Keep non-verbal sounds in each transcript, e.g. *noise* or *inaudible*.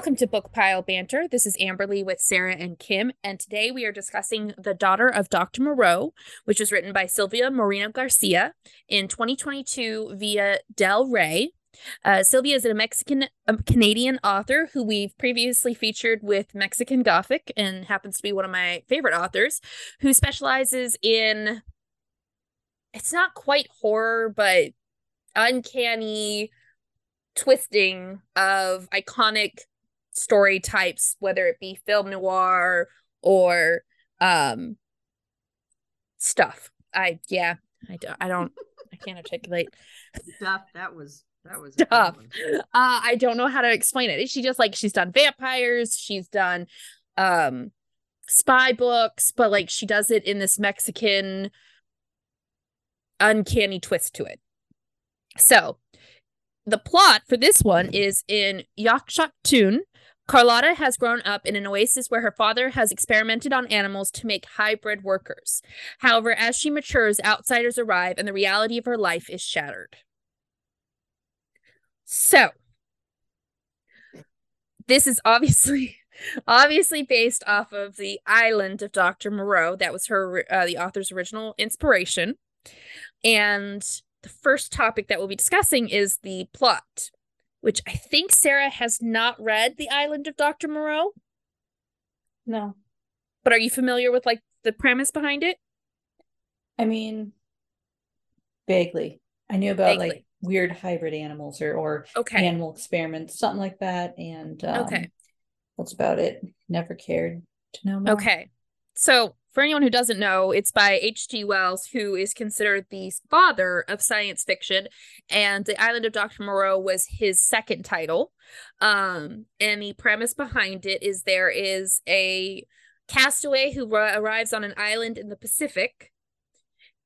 Welcome to Book Pile Banter. This is Amberlee with Sarah and Kim, and today we are discussing The Daughter of Dr. Moreau, which was written by Silvia Moreno Garcia in 2022 via Del Rey. Uh, Silvia is a Mexican a Canadian author who we've previously featured with Mexican Gothic and happens to be one of my favorite authors who specializes in it's not quite horror, but uncanny twisting of iconic story types, whether it be film noir or um stuff. I yeah, I don't I don't I can't articulate *laughs* stuff. That was that was stuff. Uh I don't know how to explain it. She just like she's done vampires, she's done um spy books, but like she does it in this Mexican uncanny twist to it. So the plot for this one is in Yaxaktun, Carlotta has grown up in an oasis where her father has experimented on animals to make hybrid workers. However, as she matures, outsiders arrive and the reality of her life is shattered. So, this is obviously *laughs* obviously based off of the island of Dr. Moreau. That was her uh, the author's original inspiration. And the first topic that we'll be discussing is the plot which I think Sarah has not read The Island of Dr. Moreau. No. But are you familiar with like the premise behind it? I mean, vaguely. I knew about vaguely. like weird hybrid animals or or okay. animal experiments, something like that. And um, okay, that's about it. Never cared to know more. Okay, so for anyone who doesn't know, it's by H.G. Wells, who is considered the father of science fiction, and The Island of Dr. Moreau was his second title. Um, and the premise behind it is there is a castaway who arrives on an island in the Pacific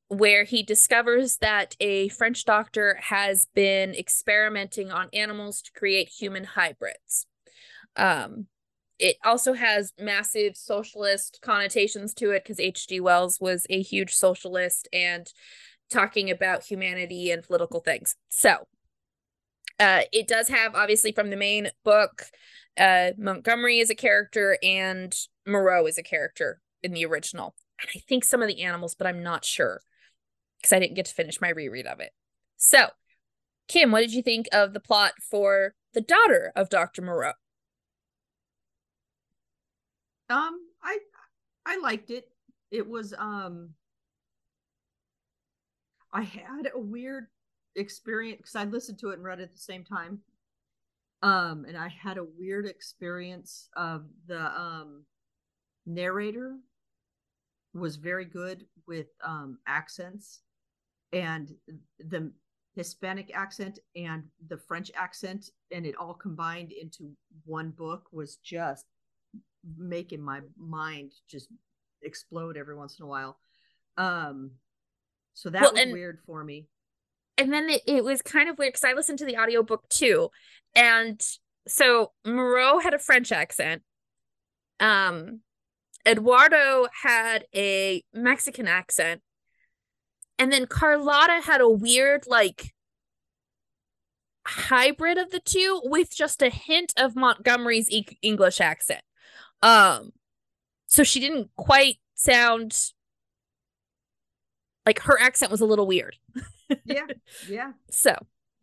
where he discovers that a French doctor has been experimenting on animals to create human hybrids. Um, it also has massive socialist connotations to it because H.G. Wells was a huge socialist and talking about humanity and political things. So, uh, it does have obviously from the main book, uh, Montgomery is a character and Moreau is a character in the original. And I think some of the animals, but I'm not sure because I didn't get to finish my reread of it. So, Kim, what did you think of the plot for the daughter of Dr. Moreau? Um, I I liked it. It was um I had a weird experience because I listened to it and read it at the same time. Um, and I had a weird experience of the um narrator was very good with um accents and the Hispanic accent and the French accent and it all combined into one book was just making my mind just explode every once in a while. Um, so that well, was and, weird for me. And then it, it was kind of weird because I listened to the audiobook too. And so Moreau had a French accent. Um, Eduardo had a Mexican accent. And then Carlotta had a weird, like, hybrid of the two with just a hint of Montgomery's e- English accent. Um, so she didn't quite sound like her accent was a little weird. yeah, *laughs* yeah. So,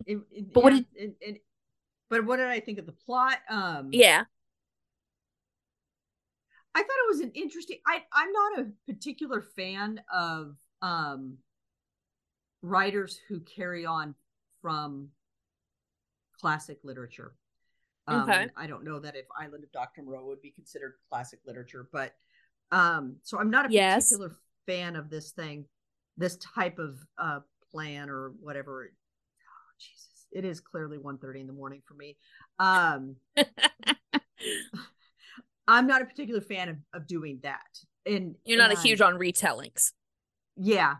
it, it, but yeah, what did it, but what did I think of the plot? Um, yeah, I thought it was an interesting. I I'm not a particular fan of um writers who carry on from classic literature. Um, okay. I don't know that if Island of Dr. Moreau would be considered classic literature, but um, so I'm not a yes. particular fan of this thing, this type of uh, plan or whatever. Oh, Jesus, it is clearly 1.30 in the morning for me. Um, *laughs* I'm not a particular fan of, of doing that. And you're not and, a huge on retellings. Yeah.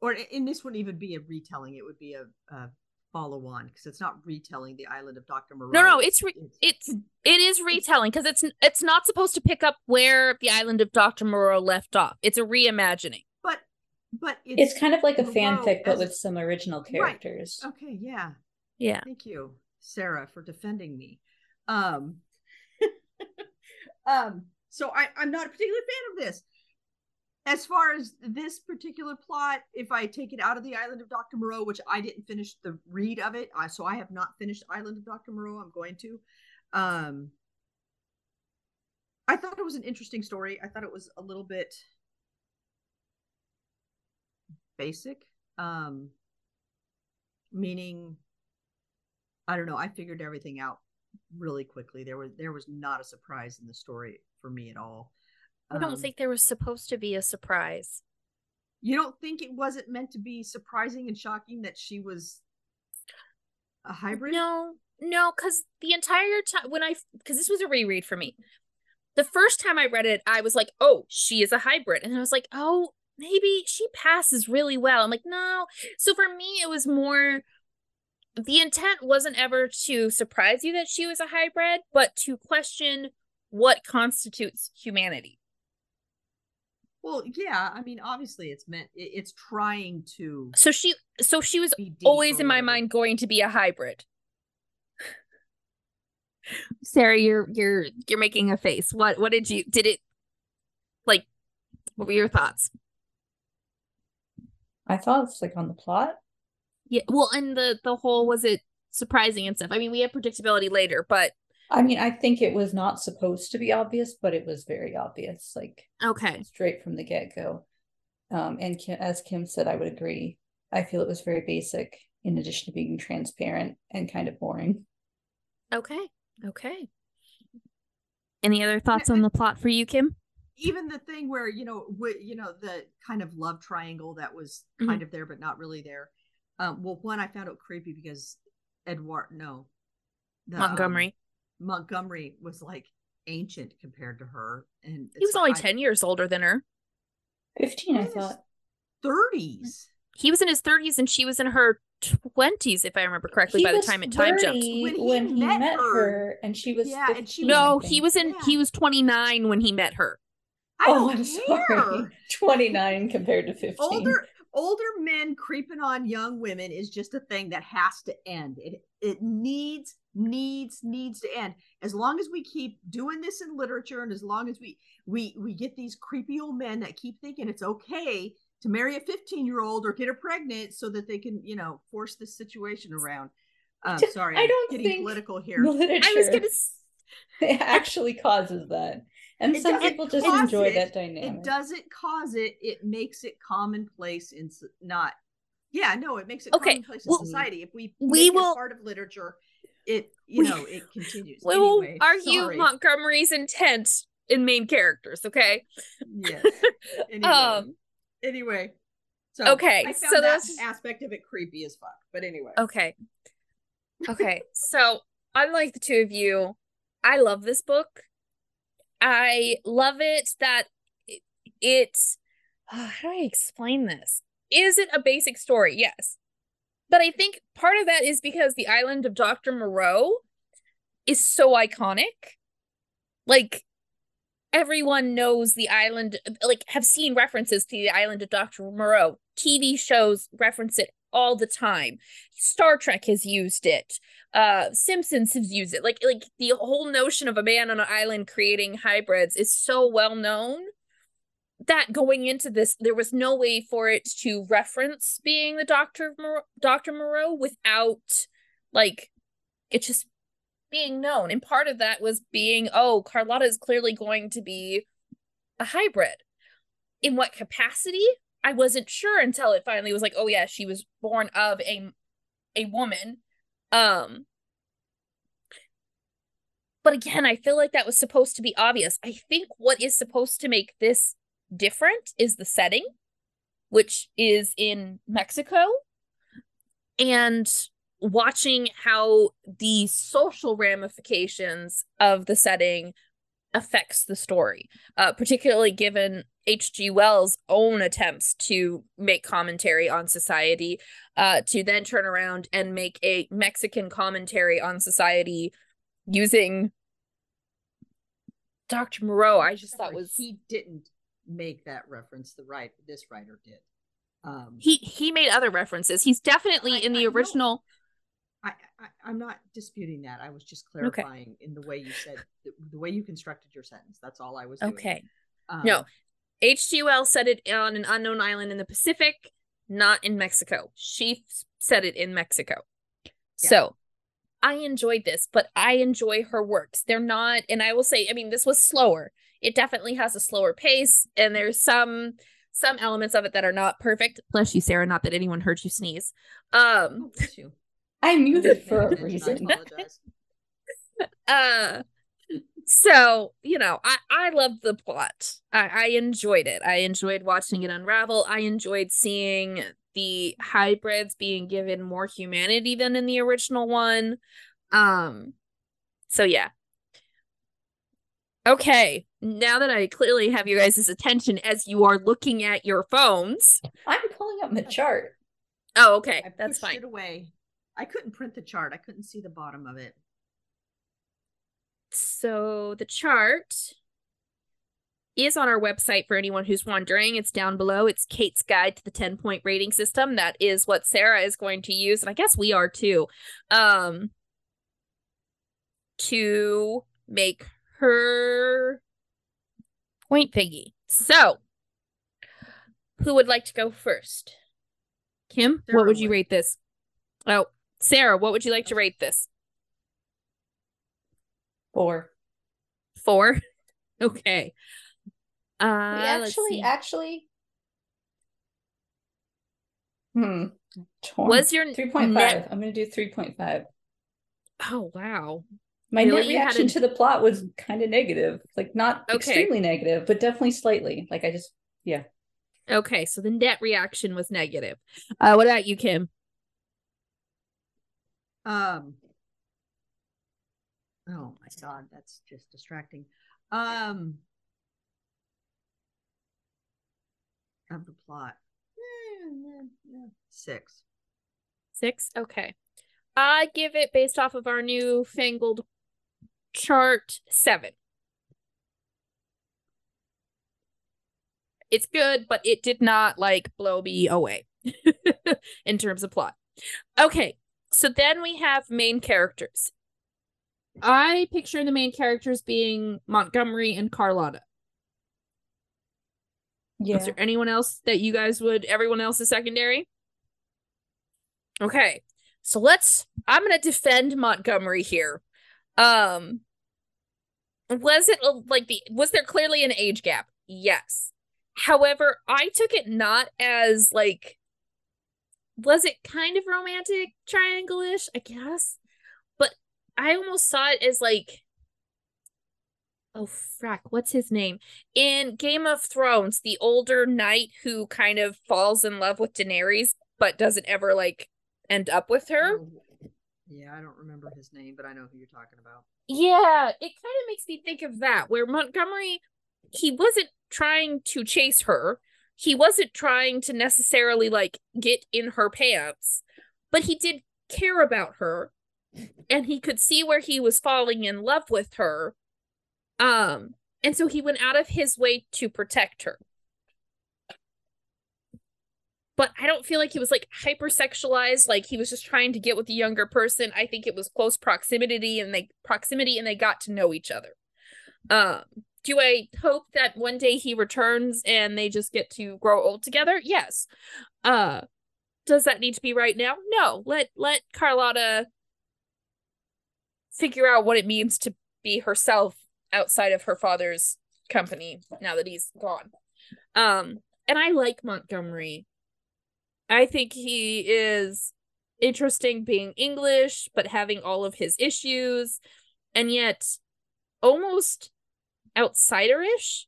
Or and this wouldn't even be a retelling. It would be a, a follow on because it's not retelling the island of Dr. Moreau. No, no, it's re- it's *laughs* it is retelling because it's it's not supposed to pick up where the island of Dr. Moreau left off. It's a reimagining. But but it's, it's kind of like a fanfic but with some original characters. Right. Okay, yeah. Yeah. Thank you, Sarah, for defending me. Um *laughs* Um, so I, I'm not a particular fan of this. As far as this particular plot, if I take it out of the Island of Dr. Moreau, which I didn't finish the read of it, so I have not finished Island of Dr. Moreau. I'm going to. Um, I thought it was an interesting story. I thought it was a little bit basic. Um, meaning, I don't know. I figured everything out really quickly. There was there was not a surprise in the story for me at all. I don't um, think there was supposed to be a surprise. You don't think it wasn't meant to be surprising and shocking that she was a hybrid? No, no, because the entire time when I because this was a reread for me. The first time I read it, I was like, "Oh, she is a hybrid," and I was like, "Oh, maybe she passes really well." I'm like, "No." So for me, it was more the intent wasn't ever to surprise you that she was a hybrid, but to question what constitutes humanity. Well, yeah, I mean, obviously, it's meant it's trying to. So she, so she was always in my mind going to be a hybrid. Sarah, you're you're you're making a face. What what did you did it like? What were your thoughts? My thoughts, like on the plot. Yeah, well, and the the whole was it surprising and stuff. I mean, we have predictability later, but I mean, I think it was not supposed to be obvious, but it was very obvious, like okay, straight from the get go. Um, and Kim, as Kim said, I would agree. I feel it was very basic, in addition to being transparent and kind of boring. Okay, okay. Any other thoughts on the plot for you, Kim? Even the thing where you know, w- you know, the kind of love triangle that was mm-hmm. kind of there but not really there. Um, well, one I found it creepy because Edward, no, the, Montgomery. Um, Montgomery was like ancient compared to her, and he was only I, ten years older than her. Fifteen, I thought. Thirties. He was in his thirties, and she was in her twenties, if I remember correctly. He by the time it time jumped, when he, when he met, met her, her, and she was yeah, 15, and she no, he was in yeah. he was twenty nine when he met her. I oh, I'm sorry. *laughs* Twenty nine compared to fifteen. Older older men creeping on young women is just a thing that has to end. It it needs needs needs to end. As long as we keep doing this in literature and as long as we we we get these creepy old men that keep thinking it's okay to marry a 15 year old or get her pregnant so that they can you know force this situation around. Um, sorry i don't getting think political here. literature i was gonna *laughs* it actually causes that. And it some people just enjoy it. that dynamic. it doesn't cause it. It makes it commonplace in not yeah no it makes it okay. commonplace in well, society. If we we will part of literature it you know it continues. *laughs* We will anyway, argue sorry. Montgomery's intent in main characters. Okay. Yes. *laughs* Anyway. um. Anyway. So okay. so that aspect of it creepy as fuck. But anyway. Okay. Okay. so unlike the two of you, I love this book. I love it that it, it *sighs* oh, how do I explain this? Is it a basic story? Yes. But I think part of that is because the island of Dr. Moreau is so iconic. Like everyone knows the island like have seen references to the island of Dr. Moreau. TV shows reference it all the time. Star Trek has used it. Uh Simpsons has used it. Like like the whole notion of a man on an island creating hybrids is so well known that going into this, there was no way for it to reference being the Doctor of Moreau, Doctor Moreau without like it just being known. And part of that was being, oh, Carlotta is clearly going to be a hybrid. In what capacity? I wasn't sure until it finally was like, oh yeah, she was born of a a woman. Um but again, I feel like that was supposed to be obvious. I think what is supposed to make this different is the setting, which is in Mexico, and watching how the social ramifications of the setting affects the story, uh, particularly given H.G. Wells' own attempts to make commentary on society, uh, to then turn around and make a Mexican commentary on society using Dr. Moreau. I just thought was he didn't make that reference. The right this writer did. Um, he he made other references. He's definitely I, in the I original. I, I am not disputing that. I was just clarifying okay. in the way you said the, the, way you constructed your sentence. That's all I was. Doing. Okay. Um, no, H.G. Wells said it on an unknown island in the Pacific, not in Mexico. She said it in Mexico. Yeah. So I enjoyed this, but I enjoy her works. They're not, and I will say, I mean, this was slower. It definitely has a slower pace, and there's some some elements of it that are not perfect. Bless you, Sarah. Not that anyone heard you sneeze. Um, oh. *laughs* I muted for a reason. *laughs* uh, so you know, I I loved the plot. I I enjoyed it. I enjoyed watching it unravel. I enjoyed seeing the hybrids being given more humanity than in the original one. Um, so yeah, Okay, now that I clearly have you guys' attention as you are looking at your phones, I'm pulling up the chart. Oh, okay, I that's fine. It away. I couldn't print the chart. I couldn't see the bottom of it. So the chart is on our website for anyone who's wondering. It's down below. It's Kate's Guide to the 10 point rating system. That is what Sarah is going to use, and I guess we are too, um, to make her point thingy. So, who would like to go first? Kim, Sarah what would you rate this? Oh, Sarah, what would you like to rate this? Four. Four? *laughs* Okay. Uh, actually, actually, hmm. Was your 3.5? Net... I'm going to do 3.5. Oh, wow. My net reaction a... to the plot was kind of negative. Like not okay. extremely negative, but definitely slightly. Like I just yeah. Okay, so the net reaction was negative. Uh what about you, Kim? Um Oh my god, that's just distracting. Um of the plot. Six. Six? Okay. I give it based off of our new fangled chart seven. It's good, but it did not like blow me away *laughs* in terms of plot. Okay, so then we have main characters. I picture the main characters being Montgomery and Carlotta. Yeah. Is there anyone else that you guys would everyone else is secondary? Okay. So let's I'm going to defend Montgomery here um, was it like the was there clearly an age gap? Yes. However, I took it not as like was it kind of romantic triangle-ish, I guess. But I almost saw it as like oh frack, what's his name? In Game of Thrones, the older knight who kind of falls in love with Daenerys but doesn't ever like end up with her. Yeah, I don't remember his name, but I know who you're talking about. Yeah, it kind of makes me think of that, where Montgomery, he wasn't trying to chase her. He wasn't trying to necessarily like get in her pants, but he did care about her and he could see where he was falling in love with her. Um, and so he went out of his way to protect her but I don't feel like he was like hypersexualized, like he was just trying to get with the younger person. I think it was close proximity and they proximity and they got to know each other. Um, do I hope that one day he returns and they just get to grow old together? Yes. Uh does that need to be right now? No. Let let Carlotta figure out what it means to be herself outside of her father's company now that he's gone. Um and I like Montgomery I think he is interesting being English, but having all of his issues, and yet almost outsiderish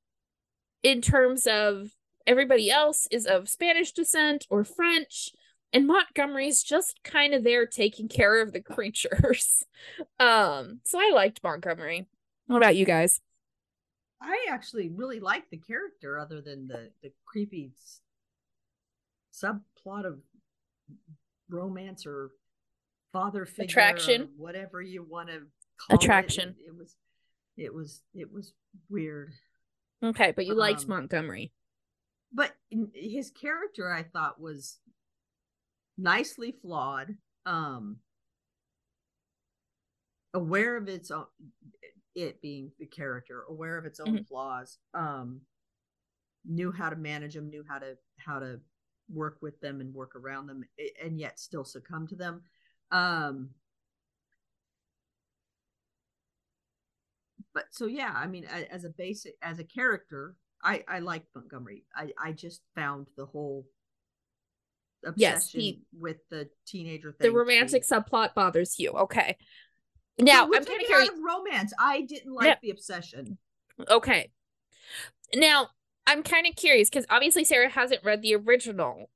in terms of everybody else is of Spanish descent or French, and Montgomery's just kind of there taking care of the *laughs* creatures. um, so I liked Montgomery. What about you guys? I actually really like the character, other than the the creepy subplot of romance or father figure attraction whatever you want to attraction it. It, it. was it was it was weird okay but you um, liked montgomery but his character i thought was nicely flawed um aware of its own it being the character aware of its own mm-hmm. flaws um knew how to manage them knew how to how to work with them and work around them and yet still succumb to them. Um but so yeah i mean as a basic as a character i i like montgomery. I i just found the whole obsession yes, he, with the teenager thing the romantic subplot bothers you. Okay. Now so i'm kind of romance. I didn't like yeah. the obsession. Okay. Now i'm kind of curious because obviously sarah hasn't read the original.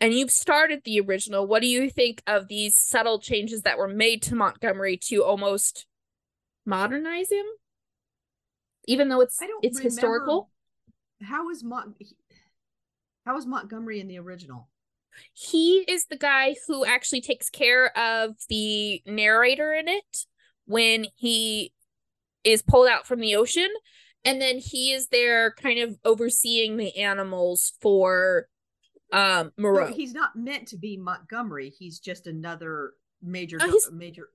And you've started the original. What do you think of these subtle changes that were made to montgomery to almost modernize him? Even though it's it's historical? How is Mont- how is montgomery in the original? He is the guy who actually takes care of the narrator in it when he is pulled out from the ocean and then he is there kind of overseeing the animals for um Moreau. No, he's not meant to be Montgomery. He's just another major oh, do- major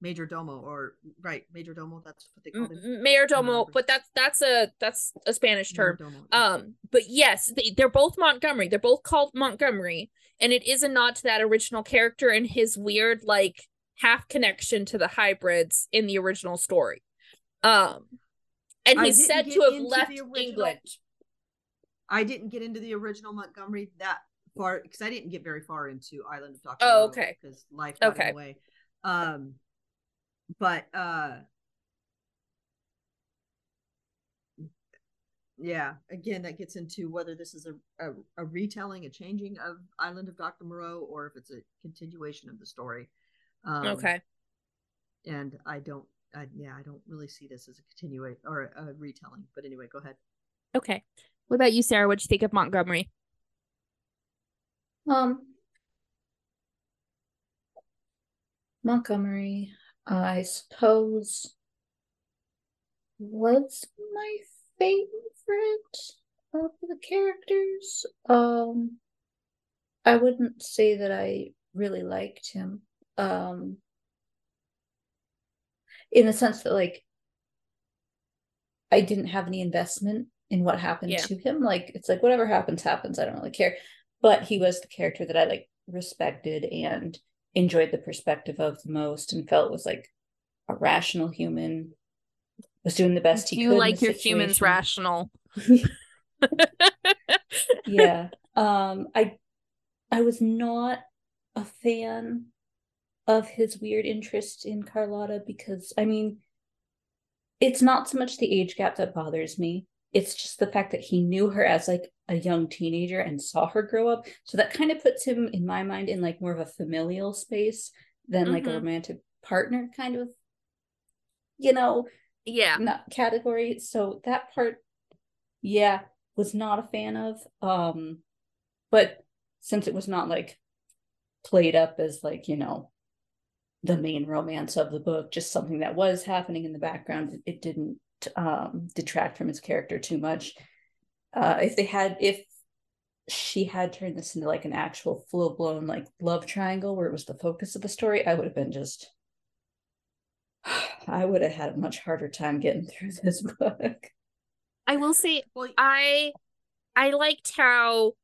major domo or right major domo that's what they call him. mayor domo but that's that's a that's a spanish term. um but yes they, they're both montgomery. They're both called montgomery and it is a nod to that original character and his weird like half connection to the hybrids in the original story. Um and he's said to have left england. I didn't get into the original montgomery that far because i didn't get very far into island of dr oh okay. because life got okay. away um but uh yeah again that gets into whether this is a, a, a, retelling a changing of island of dr moreau or if it's a continuation of the story. Um, okay. and i don't I, yeah i don't really see this as a continuation or a, a retelling but anyway go ahead okay what about you sarah what you think of montgomery um montgomery I suppose was my favorite of the characters. Um, I wouldn't say that I really liked him. Um, in the sense that like I didn't have any investment in what happened yeah. to him. Like it's like whatever happens, happens. I don't really care. But he was the character that I like respected and enjoyed the perspective of the most and felt was like a rational human was doing the best he you could. You like your situation. humans rational. *laughs* *laughs* yeah. Um I I was not a fan of his weird interest in Carlotta because I mean it's not so much the age gap that bothers me. It's just the fact that he knew her as like a young teenager and saw her grow up. So that kind of puts him, in my mind, in like more of a familial space than mm-hmm. like a mm-hmm. romantic partner kind of, you know, yeah, not category. So that part, yeah, was not a fan of. Um, but since it was not like played up as like, you know, the main romance of the book, just something that was happening in the background, it didn't um detract from his character too much uh, if they had if she had turned this into like an actual full blown like love triangle where it was the focus of the story, I would have been just *sighs* I would have had a much harder time getting through *laughs* this book. I will say well, I I liked how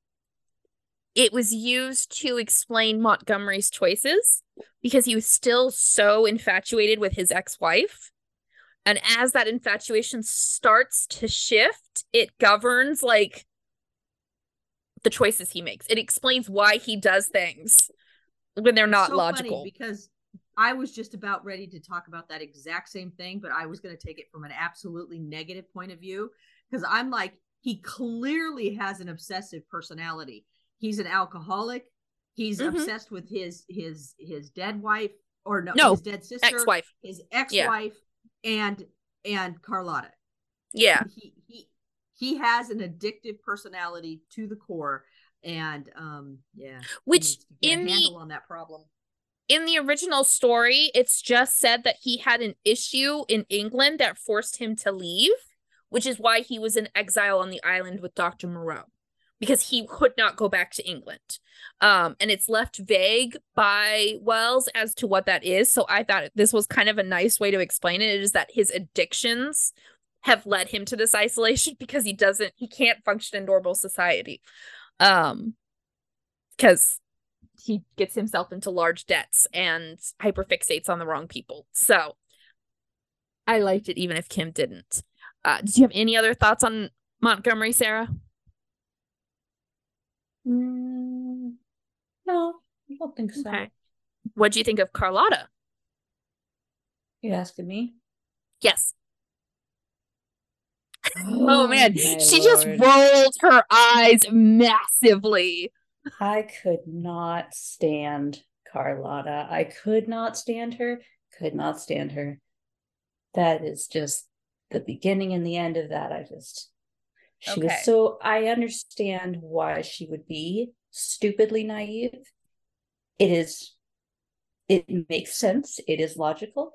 it was used to explain Montgomery's choices because he was still so infatuated with his ex-wife. And as that infatuation starts to shift it governs like the choices he makes. It explains why he does things when they're not so logical. because i was just about ready to talk about that exact same thing but i was going to take it from an absolutely negative point of view because i'm like he clearly has an obsessive personality he's an alcoholic he's mm-hmm. obsessed with his his his dead wife or no, no his dead sister ex-wife his ex-wife and and Carlotta. Yeah. He he he has an addictive personality to the core and um yeah. Which in the on that problem. In the original story, it's just said that he had an issue in England that forced him to leave, which is why he was in exile on the island with Dr. Moreau. Because he could not go back to England. Um, and it's left vague by Wells as to what that is. So I thought this was kind of a nice way to explain it is that his addictions have led him to this isolation *laughs* because he doesn't he can't function in normal society. Um because he gets himself into large debts and hyperfixates on the wrong people. So I liked it even if Kim didn't. Uh, did you have any other thoughts on Montgomery, Sarah? Mm, no, I don't think so. Okay. What do you think of Carlotta? You asking me? Yes. Oh, oh man, she Lord. just rolled her eyes massively. I could not stand Carlotta. I could not stand her. Could not stand her. That is just the beginning and the end of that. I just she okay. was so I understand why she would be stupidly naive. It is it makes sense. It is logical.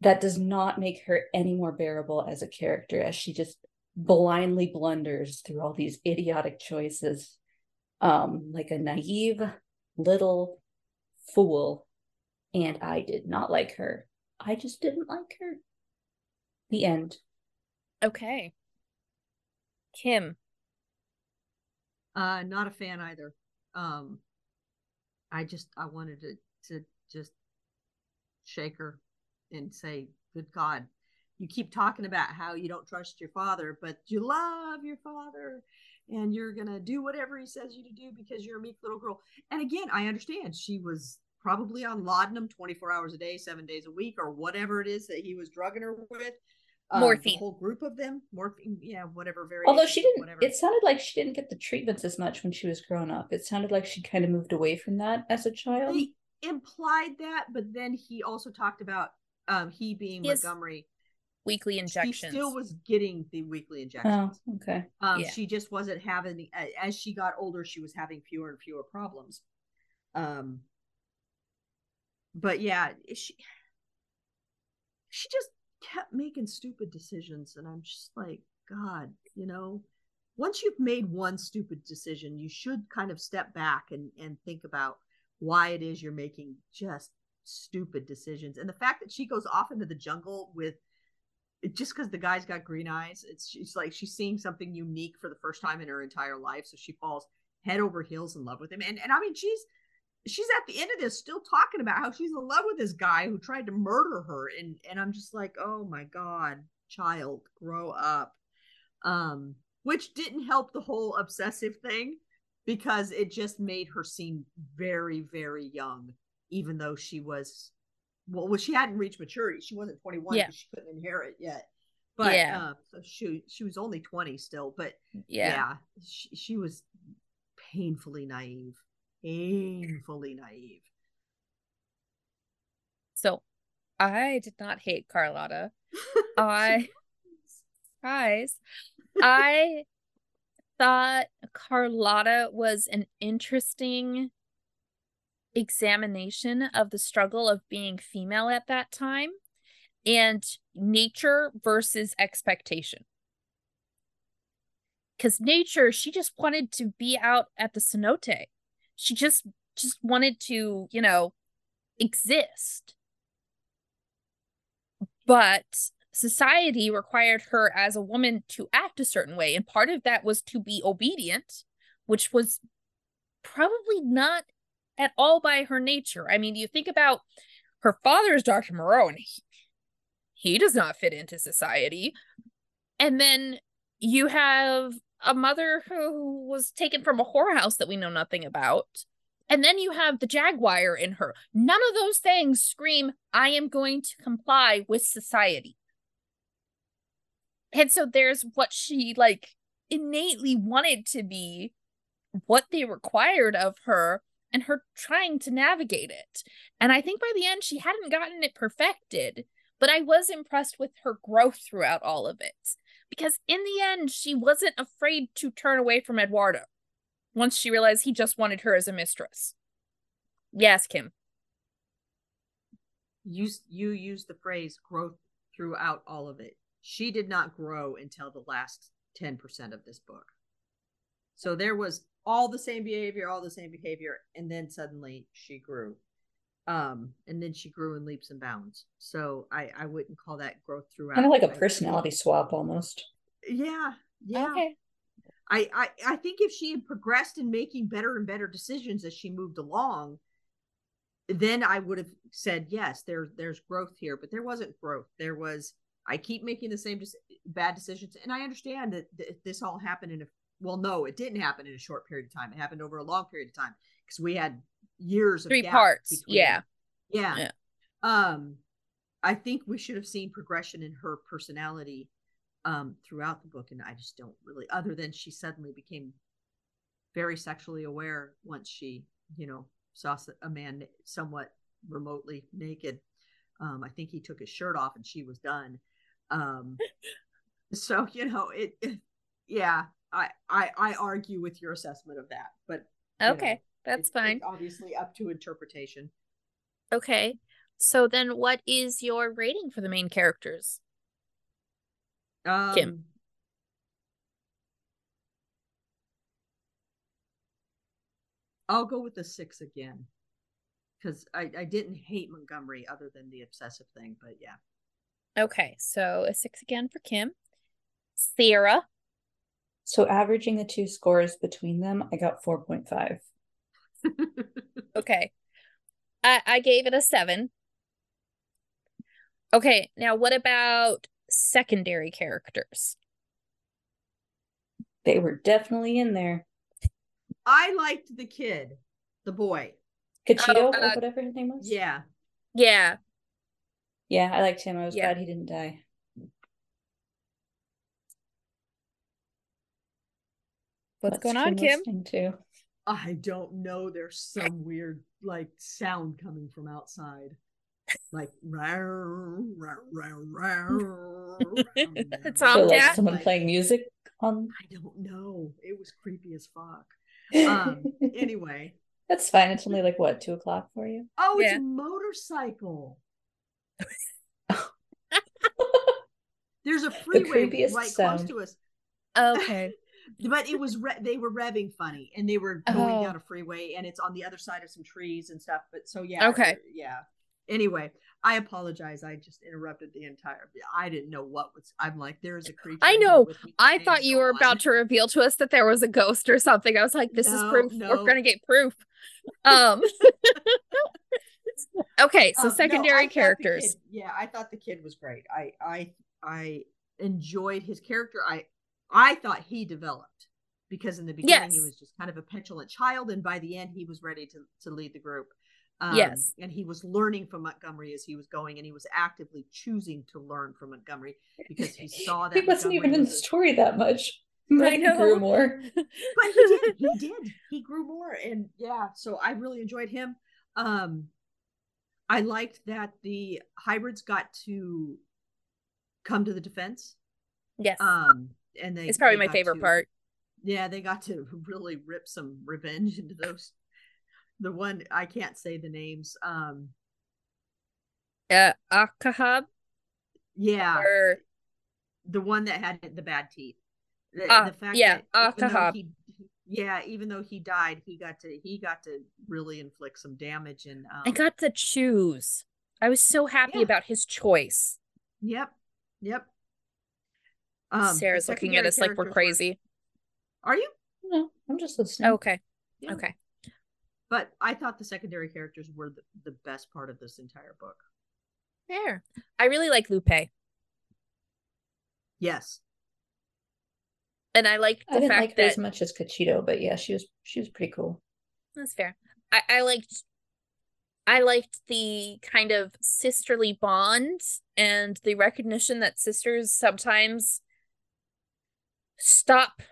That does not make her any more bearable as a character as she just blindly blunders through all these idiotic choices um like a naive little fool and I did not like her. I just didn't like her. The end. Okay. Kim. Uh not a fan either. Um I just I wanted to to just shake her and say, Good God, you keep talking about how you don't trust your father, but you love your father and you're gonna do whatever he says you to do because you're a meek little girl. And again, I understand she was probably on laudanum 24 hours a day, seven days a week, or whatever it is that he was drugging her with um, morphine. whole group of them, morphine, yeah, whatever. Very. Although she didn't, whatever. it sounded like she didn't get the treatments as much when she was growing up. It sounded like she kind of moved away from that as a child. He implied that, but then he also talked about um he being Montgomery weekly injections. She still was getting the weekly injections. Oh, okay. Um, yeah. she just wasn't having as she got older, she was having fewer and fewer problems. Um, but yeah, she she just kept making stupid decisions and i'm just like god you know? Once you've made one stupid decision you should kind of step back and and think about why it is you're making just stupid decisions. And the fact that she goes off into the jungle with just because the guy's got green eyes it's it's like she's seeing something unique for the first time in her entire life so she falls head over heels in love with him. And and i mean she's she's at the end of this still talking about how she's in love with this guy who tried to murder her and and i'm just like oh my god child grow up. Um which didn't help the whole obsessive thing because it just made her seem very very young even though she was well, well she hadn't reached maturity. She wasn't 21 yeah. she couldn't inherit yet. But yeah. uh, so she she was only 20 still but yeah, yeah she, she was painfully naive painfully naive. So I did not hate Carlotta. *laughs* I guys, I thought Carlotta was an interesting examination of the struggle of being female at that time and nature versus expectation. Because nature, she just wanted to be out at the cenote she just just wanted to you know exist. But society required her as a woman to act a certain way and part of that was to be obedient which was probably not at all by her nature. I mean you think about her father is dr. Moreau and he, he does not fit into society. And then you have a mother who was taken from a whorehouse that we know nothing about. And then you have the jaguar in her. None of those things scream, I am going to comply with society. And so there's what she like innately wanted to be, what they required of her, and her trying to navigate it. And I think by the end, she hadn't gotten it perfected, but I was impressed with her growth throughout all of it because in the end, she wasn't afraid to turn away from Eduardo once she realized he just wanted her as a mistress. Yes, Kim. You, you used the phrase growth throughout all of it. She did not grow until the last 10% of this book. So there was all the same behavior, all the same behavior, and then suddenly she grew. Um, and then she grew in leaps and bounds. So I I wouldn't call that growth throughout. Kind of like a personality swap almost. Yeah. Yeah. Okay. I, I I think if she had progressed in making better and better decisions as she moved along, then I would have said yes, there's there's growth here. But there wasn't growth. There was I keep making the same bad decisions, and I understand that th- this all happened in a well, no, it didn't happen in a short period of time. It happened over a long period of time because we had years of three parts. Yeah. yeah, yeah. Um, I think we should have seen progression in her personality um throughout the book, and I just don't really. Other than she suddenly became very sexually aware once she, you know, saw a man somewhat remotely naked. Um, I think he took his shirt off and she was done. Um, *laughs* so you know, it, it yeah, I, I I argue with your assessment of that, but okay, know, that's fine. obviously, up to interpretation. Okay, so then what is your rating for the main characters? Um, Kim. I'll go with the six again because I, I didn't hate Montgomery other than the obsessive thing, but yeah. Okay, so a six again for Kim. Sarah. So averaging the two scores between them, I got 4.5. *laughs* okay. I, I gave it a seven. Okay, now what about secondary characters? They were definitely in there. I liked the kid, the boy. Cachito, oh, uh, whatever his name was? Yeah. Yeah. Yeah, I liked him. I was yeah. glad he didn't die. What's, What's going on, Kim? To? I don't know. There's some weird like sound coming from outside. Like it's *laughs* all so, like someone playing music on I don't know. It was creepy as fuck. Um *laughs* anyway. That's fine. It's only like what, two o'clock for you? Oh, it's a motorcycle. *laughs* There's a freeway right sound. close to us. Okay but it was re- they were revving funny and they were going oh. down a freeway and it's on the other side of some trees and stuff but so yeah. Okay. Yeah. Anyway i apologize. I just interrupted the entire i didn't know what was i'm like there is a creature i know. i thought you were on. about to reveal to us that there was a ghost or something. I was like this no, is proof no. we're gonna get proof. Um *laughs* okay so um, secondary no, characters kid, yeah i thought the kid was great. I i i enjoyed his character. I I thought he developed because in the beginning yes. he was just kind of a petulant child, and by the end he was ready to to lead the group. Um, yes, and he was learning from Montgomery as he was going, and he was actively choosing to learn from Montgomery because he saw that he wasn't even in the story that much. But he grew more. *laughs* but he did. He did. He grew more, and yeah. So I really enjoyed him. Um, I liked that the hybrids got to come to the defense. Yes. Um, and they it's probably they my favorite to, part. Yeah they got to *laughs* really rip some revenge into those the one i can't say the names um uh akahab yeah. Or the one that had the bad teeth. The, uh, the fact yeah akahab he, yeah even though he died he got to he got to really inflict some damage and um, i got to choose. I was so happy yeah. about his choice. Yep yep um, Sarah's looking at us like we're crazy. Are you? No, I'm just listening. Okay. Yeah. Okay. But I thought the secondary characters were the, the best part of this entire book. Fair. I really like Lupe. Yes. And I like the I didn't fact like that as much as Cachito, but yeah, she was she was pretty cool. That's fair. I, I liked I liked the kind of sisterly bond and the recognition that sisters sometimes stop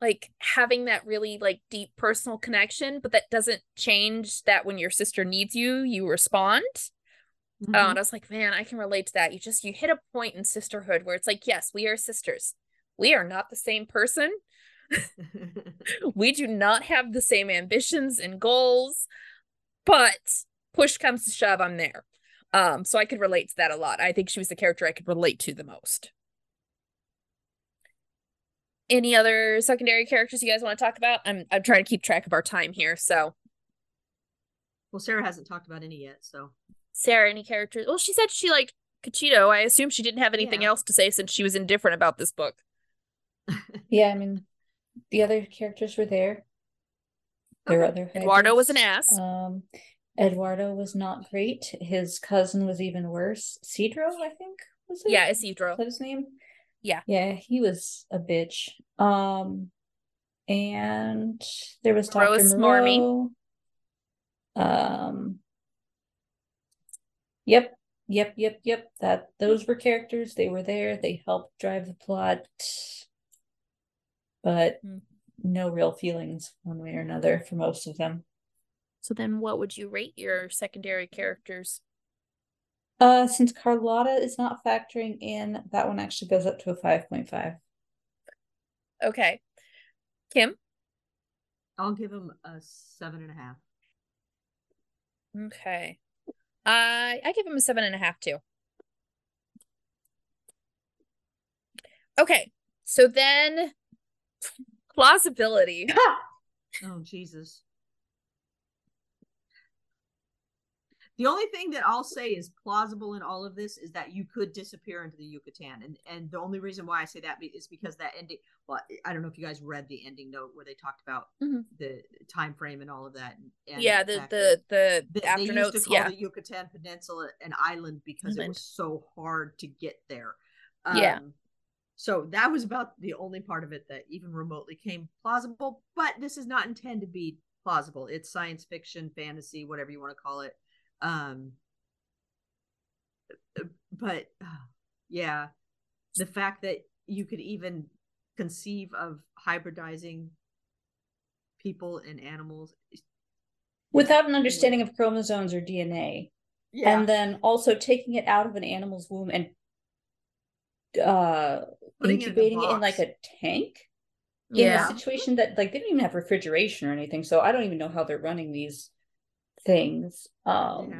like having that really like deep personal connection but that doesn't change that when your sister needs you you respond. Mm-hmm. uh, and i was like man i can relate to that. You just you hit a point in sisterhood where it's like yes we are sisters. We are not the same person. *laughs* We do not have the same ambitions and goals but push comes to shove i'm there. Um so i could relate to that a lot. I think she was the character i could relate to the most any other secondary characters you guys want to talk about? I'm I'm trying to keep track of our time here, so. Well, Sarah hasn't talked about any yet, so. Sarah, any characters? Well, she said she liked Cachito. I assume she didn't have anything yeah. else to say since she was indifferent about this book. *laughs* yeah, I mean, the other characters were there. There okay. were other. Eduardo was an ass. Um, Eduardo was not great. His cousin was even worse. Cedro, I think, was it? Yeah, Isidro. Is that his name? Yeah. Yeah, he was a bitch. Um, and there was Dr. Rose Moreau. Um, yep, yep, yep, yep. That those were characters. They were there. They helped drive the plot, but mm. no real feelings one way or another for most of them. So then, what would you rate your secondary characters? Uh, since Carlota is not factoring in, that one actually goes up to a 5.5. Okay. Kim? I'll give him a seven and a half. Okay. I I give him a seven and a half too. Okay. So then plausibility. *laughs* oh Jesus. The only thing that I'll say is plausible in all of this is that you could disappear into the Yucatan, and and the only reason why I say that is because that ending. Well, I don't know if you guys read the ending note where they talked about mm-hmm. the time frame and all of that. And, and yeah, the the the, the after they used to call yeah. the Yucatan Peninsula an island because island. it was so hard to get there. Um, yeah. So that was about the only part of it that even remotely came plausible. But this is not intended to be plausible. It's science fiction, fantasy, whatever you want to call it um but yeah the fact that you could even conceive of hybridizing people and animals without an understanding of chromosomes or DNA. Yeah. And then also taking it out of an animal's womb and uh Putting incubating it in, it in, like a tank. Yeah. In a situation that like they don't even have refrigeration or anything. So I don't even know how they're running these things. Um,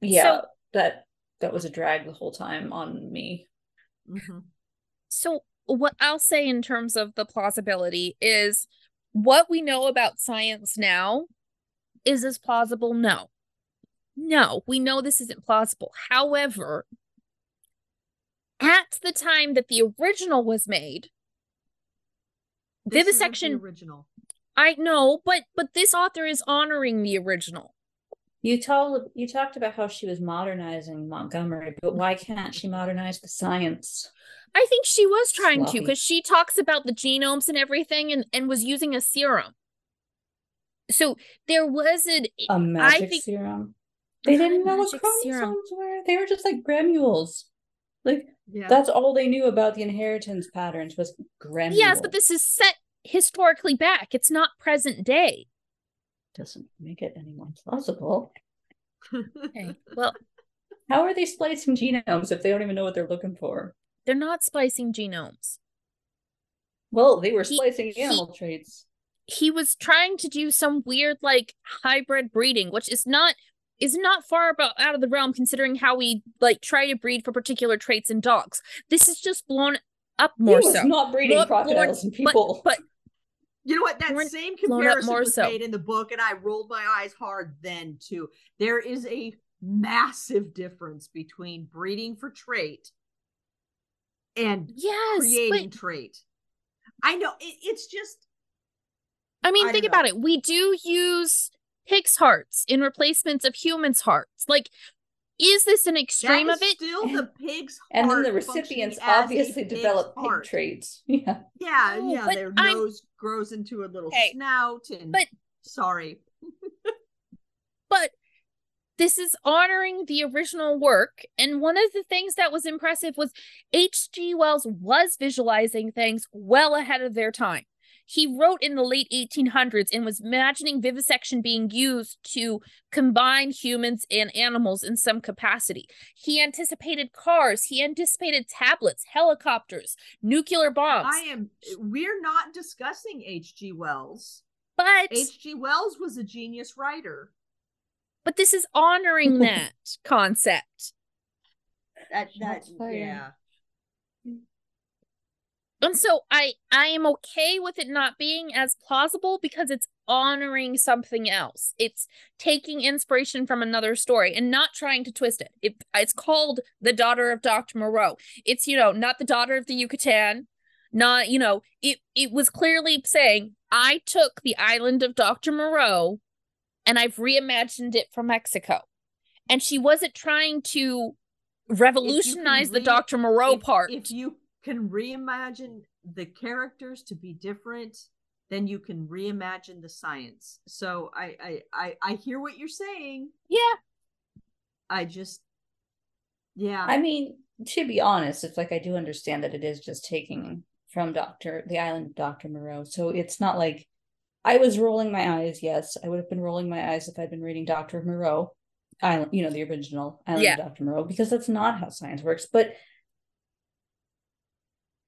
yeah, yeah so, that that was a drag the whole time on me. Mm-hmm. So what I'll say in terms of the plausibility is what we know about science now is this plausible? No. No, we know this isn't plausible. However, at the time that the original was made, this vivisection original I know, but but this author is honoring the original. You told you talked about how she was modernizing Montgomery, but why can't she modernize the science? I think she was trying Sloppy. to because she talks about the genomes and everything and, and was using a serum. So there was an a magic think, serum. They didn't know what chromosomes serum. were. They were just like granules. Like yeah. that's all they knew about the inheritance patterns was granules. Yes, but this is set historically back. It's not present day. Doesn't make it any more plausible. *laughs* okay. Well, how are they splicing genomes if they don't even know what they're looking for? They're not splicing genomes. Well, they were splicing he, animal he, traits. He was trying to do some weird like hybrid breeding, which is not is not far about out of the realm considering how we like try to breed for particular traits in dogs. This is just blown up more he so. Not breeding crocodiles and people. But, but you know what? That same comparison was so. made in the book, and I rolled my eyes hard then too. There is a massive difference between breeding for trait and yes, creating but... trait. I know it, it's just. I mean, I think about it. We do use pig's hearts in replacements of humans' hearts. Like is this an extreme of it? Still the pig's And then the recipients obviously develop pig traits. *laughs* Yeah. Yeah, oh, yeah. Their I'm... nose grows into a little okay. snout and but sorry. *laughs* but this is honoring the original work. And one of the things that was impressive was H.G. Wells was visualizing things well ahead of their time. He wrote in the late 1800s and was imagining vivisection being used to combine humans and animals in some capacity. He anticipated cars, he anticipated tablets, helicopters, nuclear bombs. I am we're not discussing H.G. Wells. But H.G. Wells was a genius writer. But this is honoring *laughs* that concept. That that yeah. And so i i am okay with it not being as plausible because it's honoring something else. It's taking inspiration from another story and not trying to twist it, it it's called the daughter of dr moreau. It's you know not the daughter of the yucatan not you know it it was clearly saying i took the island of dr moreau and i've reimagined it for mexico. And she wasn't trying to revolutionize re- the dr moreau if, part. if you can reimagine the characters to be different then you can reimagine the science so i i i, I hear what you're saying yeah i just yeah i mean to be honest it's like i do understand that it is just taking from Dr. the island Dr. Moreau. So it's not like I was rolling my eyes. Yes, I would have been rolling my eyes if I'd been reading Dr. Moreau, Island, you know, the original Island yeah. Dr. Moreau, because that's not how science works. But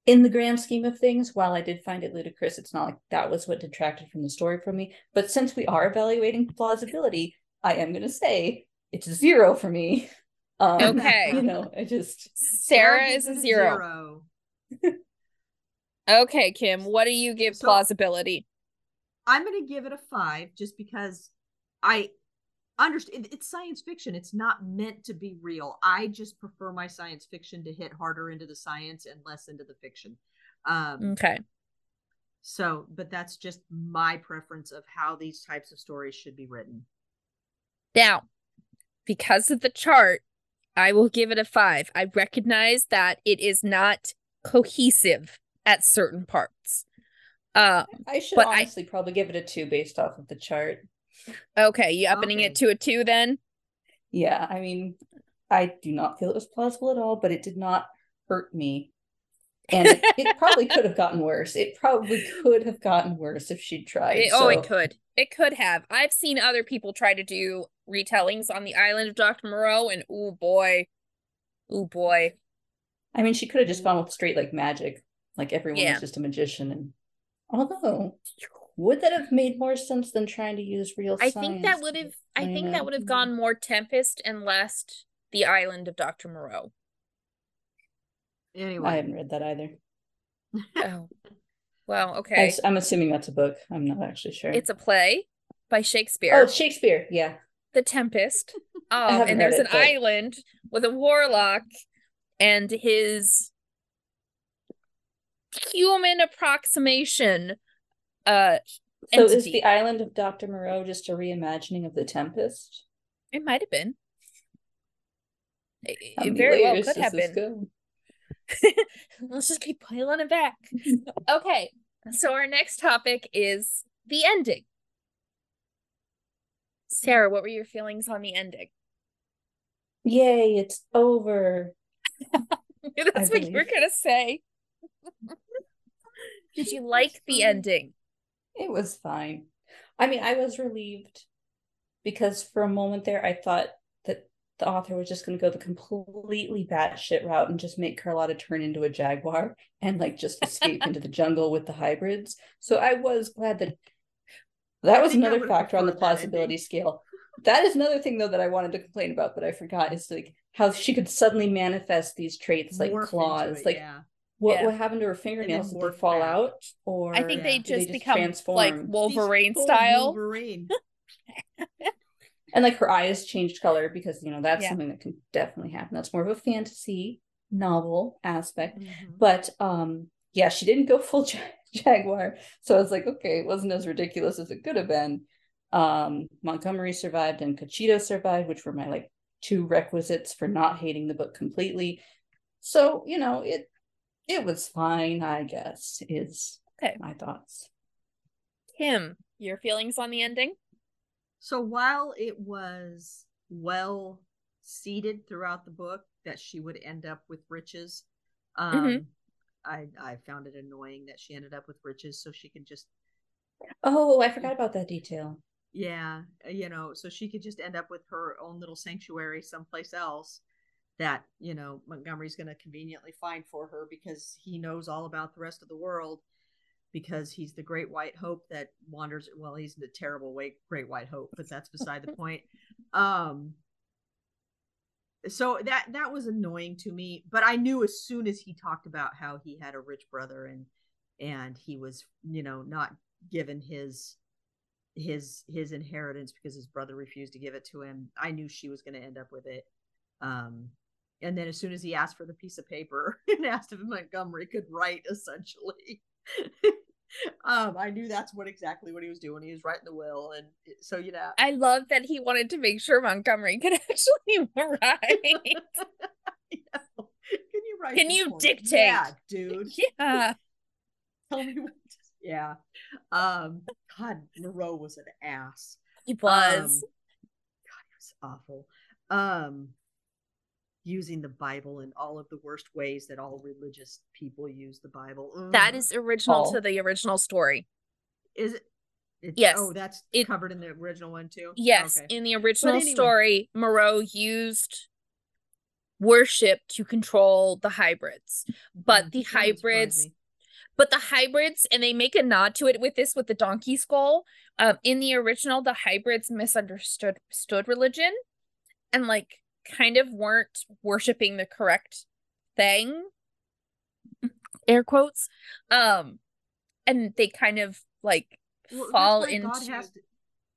in the grand scheme of things, while I did find it ludicrous, it's not like that was what detracted from the story from me. But since we are evaluating plausibility, I am going to say it's a zero for me. *laughs* Um, okay. You know, I just. Sarah is a zero. zero. *laughs* Okay, Kim, what do you give so, plausibility? I'm going to give it a five just because I understand it's science fiction. It's not meant to be real. I just prefer my science fiction to hit harder into the science and less into the fiction. Um, okay. So, but that's just my preference of how these types of stories should be written. Now, because of the chart, I will give it a five. I recognize that it is not cohesive at certain parts. Uh, I should honestly I, probably give it a two based off of the chart. Okay, you upping okay. it to a two then? Yeah, I mean, I do not feel it was plausible at all, but it did not hurt me. And it, it *laughs* probably could have gotten worse. It probably could have gotten worse if she'd tried. It, oh, so. Oh, it could. It could have. I've seen other people try to do retellings on the island of Dr. Moreau, and oh boy. Oh boy. I mean, she could have just mm. gone with straight like magic. Like everyone yeah. was just a magician. And although, would that have made more sense than trying to use real? I think that would have. I think that would have gone more Tempest and less the island of Doctor Moreau. Anyway, I haven't read that either. *laughs* oh, well, okay. I, I'm assuming that's a book. I'm not actually sure. It's a play by Shakespeare. Oh, Shakespeare. Yeah. The Tempest. *laughs* Um, and there's it, an but... island with a warlock and his human approximation uh so entity. is the island of dr moreau just a reimagining of the tempest? It might have been. It, it very well could have been. *laughs* let's just keep piling it back. *laughs* Okay so our next topic is the ending. Sarah what were your feelings on the ending? Yay it's over. *laughs* That's what you were gonna say. Did you like the ending? It was fine. I mean, I was relieved because for a moment there, I thought that the author was just going to go the completely batshit route and just make Carlota turn into a jaguar and like just escape into the *laughs* jungle with the hybrids. So I was glad that that was another factor on the plausibility scale. That is another thing though that I wanted to complain about, but I forgot is like how she could suddenly manifest these traits like Morph claws. It, like yeah. What yeah. what happened to her fingernails? Did they fall out? Or I think they just, they just become transform? like Wolverine style. Wolverine. *laughs* and like her eyes changed color because you know that's yeah. something that can definitely happen. That's more of a fantasy novel aspect. Mm-hmm. But um yeah, she didn't go full jaguar. So I was like, okay, it wasn't as ridiculous as it could have been. Um Montgomery survived and Cachito survived, which were my like two requisites for not hating the book completely. So, you know, it it was fine, I guess, is okay. my thoughts. Kim, your feelings on the ending? So while it was well seeded throughout the book that she would end up with riches, um, mm-hmm. I I found it annoying that she ended up with riches so she could just Oh, I forgot about that detail. Yeah, you know, so she could just end up with her own little sanctuary someplace else that you know Montgomery's going to conveniently find for her because he knows all about the rest of the world because he's the great white hope that wanders well he's the terrible way great white hope but that's beside the *laughs* point. Um so that that was annoying to me but i knew as soon as he talked about how he had a rich brother and and he was you know not given his his his inheritance because his brother refused to give it to him i knew she was going to end up with it. Um and then as soon as he asked for the piece of paper *laughs* and asked if montgomery could write essentially. *laughs* Um i knew that's what exactly what he was doing. He was writing the will and so you know. I love that he wanted to make sure montgomery *laughs* could actually write. Can you write can you dictate? Yeah dude. Yeah. Tell me what yeah. Um god moreau was an ass. He was. Um, god he was awful. Um using the Bible in all of the worst ways that all religious people use the Bible. Ugh. That is original oh. to the original story. Is it? It's, yes. Oh, that's it, covered in the original one too. Yes, okay. in the original anyway. story, Moreau used worship to control the hybrids, but mm, the hybrids. But the hybrids, and they make a nod to it with this with the donkey skull. Um, in the original, the hybrids misunderstood stood religion, and like kind of weren't worshiping the correct thing *laughs* air quotes. um and they kind of like well, fall into God has to,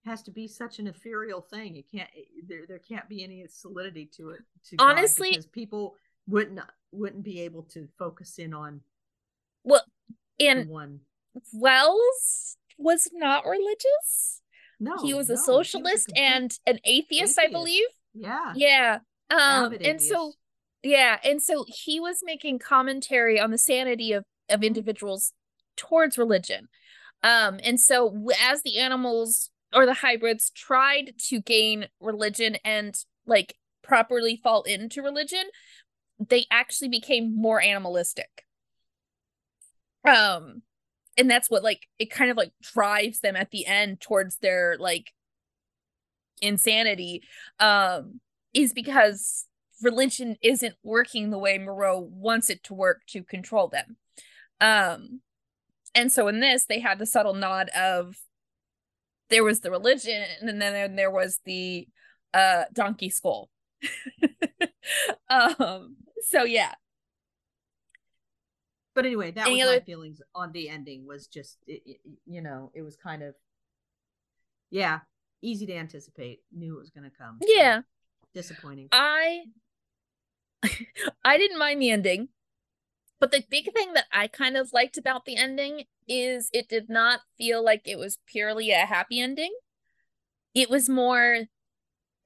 has to be such an ethereal thing. It can't there there can't be any solidity to it to honestly because people wouldn't wouldn't be able to focus in on well and one. Wells was not religious. No he was a socialist was a and an atheist, atheist, i believe yeah. Yeah. Um and so yeah, and so he was making commentary on the sanity of of individuals towards religion. Um and so as the animals or the hybrids tried to gain religion and like properly fall into religion, they actually became more animalistic. Um and that's what like it kind of like drives them at the end towards their like insanity um is because religion isn't working the way Moreau wants it to work to control them. Um and so in this they had the subtle nod of there was the religion and then there was the uh donkey skull. *laughs* um so yeah. But anyway, that Any was other... my feelings on the ending was just it, it, you know, it was kind of yeah, easy to anticipate. Knew it was going to come. Yeah. Disappointing. I *laughs* I didn't mind the ending. But the big thing that I kind of liked about the ending is it did not feel like it was purely a happy ending. It was more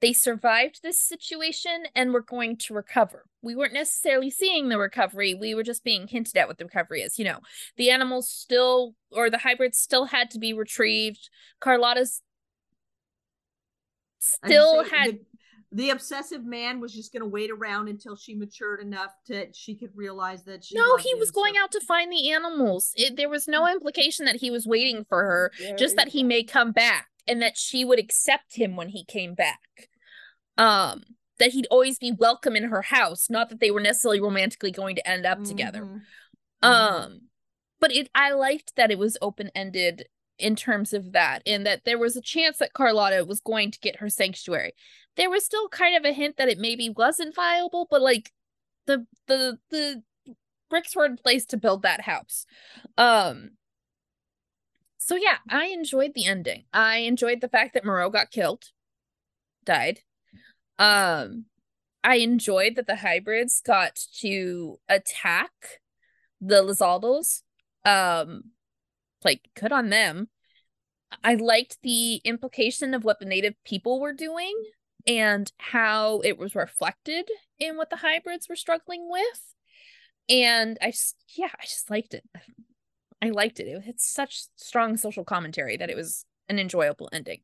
they survived this situation and were going to recover. We weren't necessarily seeing the recovery. We were just being hinted at what the recovery is. You know, the animals still, or the hybrids still had to be retrieved. Carlota's still had the, the, obsessive man was just going to wait around until she matured enough to she could realize that she no he was going out to find the animals it, there was no implication that he was waiting for her yeah, just that he may come back and that she would accept him when he came back um that he'd always be welcome in her house not that they were necessarily romantically going to end up together mm-hmm. um mm-hmm. but it i liked that it was open ended in terms of that in that there was a chance that Carlota was going to get her sanctuary. There was still kind of a hint that it maybe wasn't viable, but like the the the bricks were in place to build that house. Um so yeah, I enjoyed the ending. I enjoyed the fact that Moreau got killed, died. Um I enjoyed that the hybrids got to attack the Lizaldes. Um like good on them. I liked the implication of what the native people were doing and how it was reflected in what the hybrids were struggling with. And I just, yeah, I just liked it. I liked it. It had such strong social commentary that it was an enjoyable ending.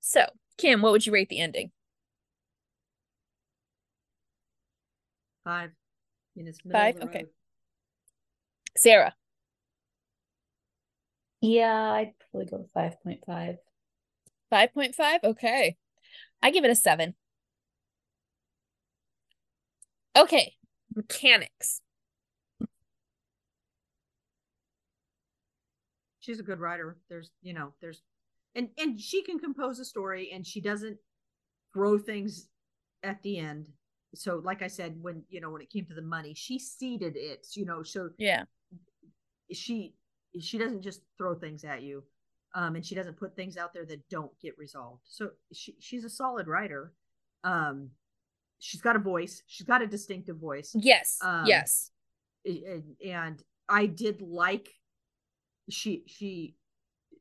So, Kim, what would you rate the ending? Five. Five. Okay. Sarah. Yeah, I'd probably go 5.5. 5.5? Okay. I give it a 7. Okay. Mechanics. She's a good writer. There's, you know, there's and and she can compose a story and she doesn't throw things at the end so like I said, when you know when it came to the money, she seeded it. You know, so yeah, she she doesn't just throw things at you, um, and she doesn't put things out there that don't get resolved. So she she's a solid writer. Um, she's got a voice. She's got a distinctive voice. Yes. Um, yes. And, and I did like she she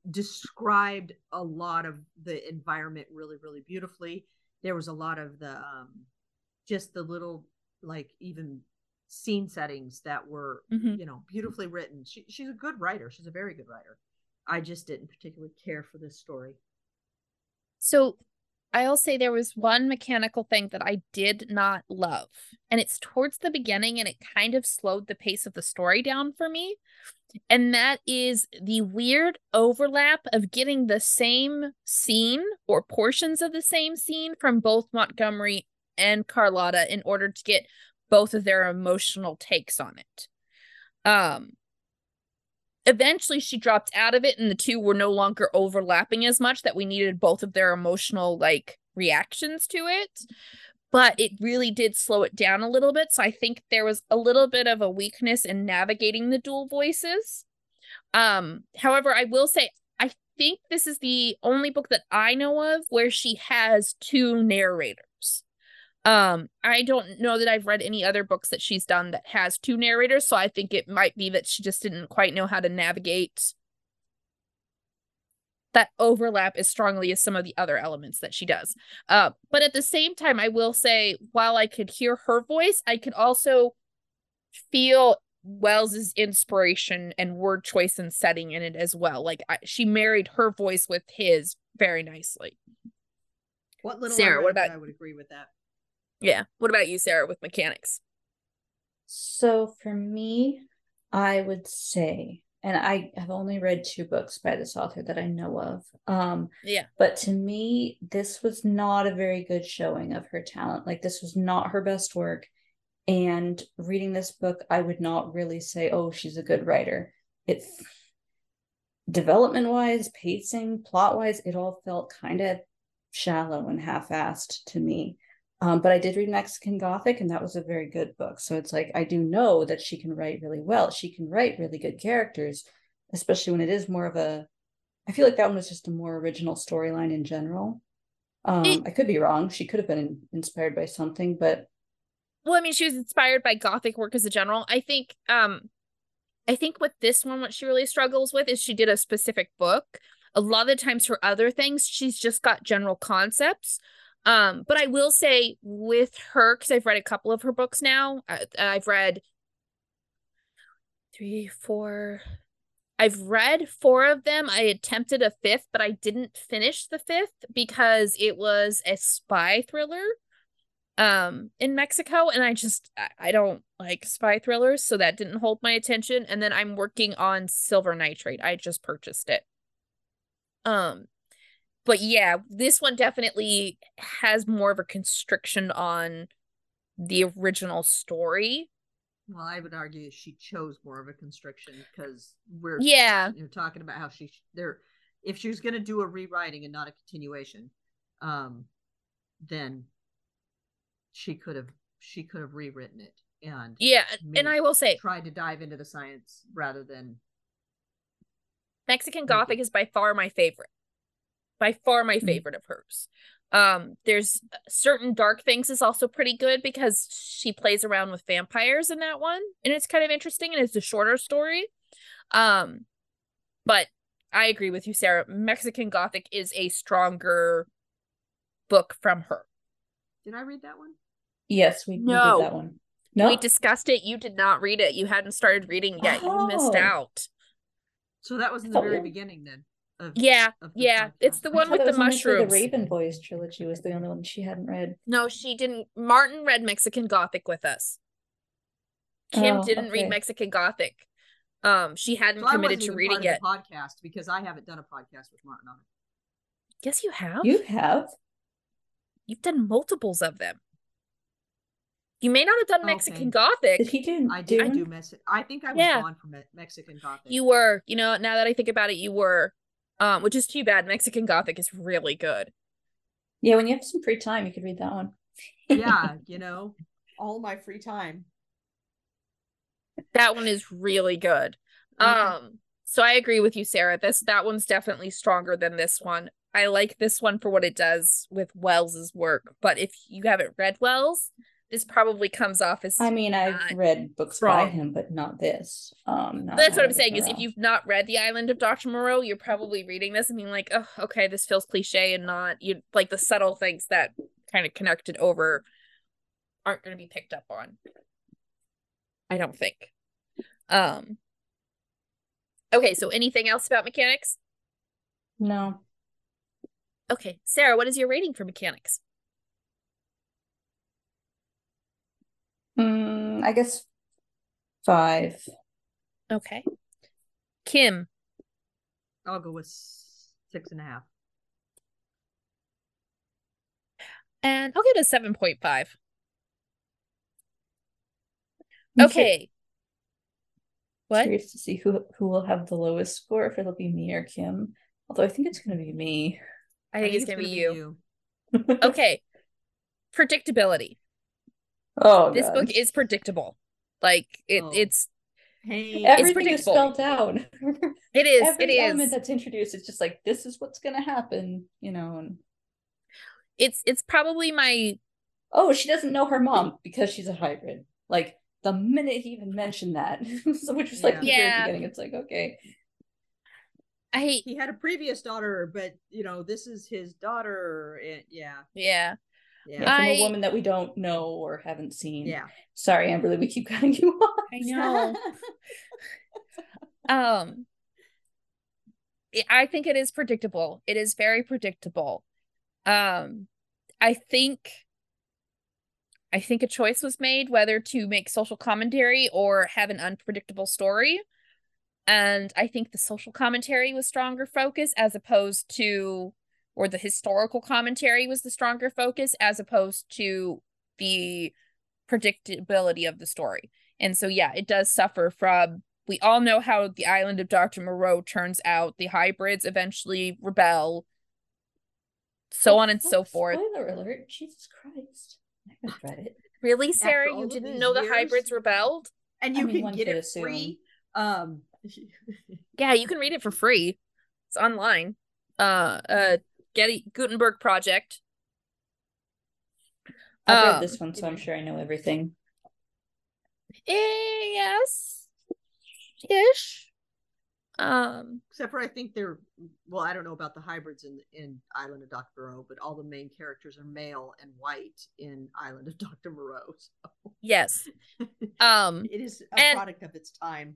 described a lot of the environment really really beautifully there was a lot of the um just the little like even scene settings that were mm-hmm. you know beautifully written she, she's a good writer she's a very good writer i just didn't particularly care for this story so I'll say there was one mechanical thing that I did not love, and it's towards the beginning, and it kind of slowed the pace of the story down for me. And that is the weird overlap of getting the same scene or portions of the same scene from both Montgomery and Carlota in order to get both of their emotional takes on it. Um, eventually she dropped out of it and the two were no longer overlapping as much that we needed both of their emotional like reactions to it but it really did slow it down a little bit. So i think there was a little bit of a weakness in navigating the dual voices. Um however i will say i think this is the only book that i know of where she has two narrators um, I don't know that I've read any other books that she's done that has two narrators, so I think it might be that she just didn't quite know how to navigate that overlap as strongly as some of the other elements that she does. Uh, but at the same time, I will say, while I could hear her voice, I could also feel Wells's inspiration and word choice and setting in it as well. Like I, she married her voice with his very nicely. What little Sarah? What about? I would agree with that. Yeah. What about you, Sarah, with mechanics? So for me, I would say, and I have only read two books by this author that I know of. Um, yeah. But to me, this was not a very good showing of her talent. Like this was not her best work. And reading this book, I would not really say, oh, she's a good writer. It development wise, pacing, plot wise, it all felt kind of shallow and half assed to me. Um, but I did read Mexican Gothic, and that was a very good book. So it's like I do know that she can write really well. She can write really good characters, especially when it is more of a. I feel like that one was just a more original storyline in general. Um, it, I could be wrong. She could have been inspired by something, but well, I mean, she was inspired by Gothic work as a general. I think, um, I think with this one, what she really struggles with is she did a specific book. A lot of the times for other things, she's just got general concepts. Um, but I will say with her, because I've read a couple of her books now. I, I've read three, four. I've read four of them. I attempted a fifth, but I didn't finish the fifth because it was a spy thriller um in Mexico and I just I don't like spy thrillers so that didn't hold my attention and then I'm working on Silver Nitrate. I just purchased it. Um but yeah, this one definitely has more of a constriction on the original story. Well, I would argue she chose more of a constriction because we're yeah you're talking about how she there if she was going to do a rewriting and not a continuation, um, then she could have she could have rewritten it and yeah, and I will say tried to dive into the science rather than Mexican Gothic is by far my favorite by far my mm-hmm. favorite of hers. Um, there's certain dark things is also pretty good because she plays around with vampires in that one, and it's kind of interesting and it's a shorter story. Um, but I agree with you, Sarah. Mexican Gothic is a stronger book from her. Did I read that one? Yes, we, no. We that one. No, we discussed it. You did not read it. You hadn't started reading yet. Oh. You missed oh. out. So that was in the very beginning, then. Of, yeah, of yeah. Podcast. It's the one with the mushrooms. The Raven Boys trilogy was the only one she hadn't read. No, she didn't. Martin read Mexican Gothic with us. Kim oh, didn't okay. read Mexican Gothic. Um, she hadn't so committed to reading it. Podcast because I haven't done a podcast with Martin on it. Yes, you have. You have. You've done multiples of them. You may not have done Mexican okay. Gothic. Did he do? I did do Mexican. I think I was yeah. gone from Mexican Gothic. You were. You know, now that I think about it, you were um, which is too bad. Mexican Gothic is really good. Yeah, when you have some free time, you could read that one. yeah, *laughs* you know, all my free time. That one is really good. Um, so I agree with you, Sarah. This that one's definitely stronger than this one. I like this one for what it does with Wells's work, but if you haven't read Wells, this probably comes off as I mean, I've read books by him, but not this. Um not that's what I'm saying, is if you've not read The Island of Dr. Moreau, you're probably reading this and being like, oh, okay, this feels cliche and not you like the subtle things that kind of connected over aren't gonna be picked up on. I don't think. Um okay, so anything else about mechanics? No. Okay, Sarah, what is your rating for mechanics? Mm, I guess five. Okay. Kim. I'll go with six and a half. And I'll get a 7.5. Okay. What? Curious to see who who will have the lowest score, if it'll be me or Kim. Although I think it's gonna be me. I think, I think it's, it's, gonna, gonna be, you. you. *laughs* okay. Predictability. Oh, this God. book is predictable. Like it, oh. it's hey, everything is spelled out. *laughs* it is. Every it is. element that's introduced. It's just like this is what's gonna happen. You know, and it's it's probably my. Oh, she doesn't know her mom because she's a hybrid. Like the minute he even mentioned that, *laughs* so which was like yeah. the yeah. very beginning. It's like okay. I hate. he had a previous daughter, but you know this is his daughter. And, yeah, yeah. Yeah. yeah from I, a woman that we don't know or haven't seen. Yeah. Sorry, Amberlee, we keep *laughs* cutting you off. I know. *laughs* um I think it is predictable. It is very predictable. Um I think I think a choice was made whether to make social commentary or have an unpredictable story. And I think the social commentary was stronger focus as opposed to or the historical commentary was the stronger focus as opposed to the predictability of the story. And so yeah, it does suffer from we all know how the island of Dr. Moreau turns out. The hybrids eventually rebel. So oh, on and so forth. Spoiler alert, Jesus Christ. I haven't read it. Really, Sarah? You didn't know years? the hybrids rebelled? And you I mean, can get it assume. free. Um *laughs* Yeah, you can read it for free. It's online. Uh uh Getty Gutenberg Project. I've read um, this one, so I'm sure I know everything. Eh, yes, ish. Um, except for I think they're well, I don't know about the hybrids in in Island of Doctor Moreau, but all the main characters are male and white in Island of Doctor Moreau. So. Yes, *laughs* um, it is a and, product of its time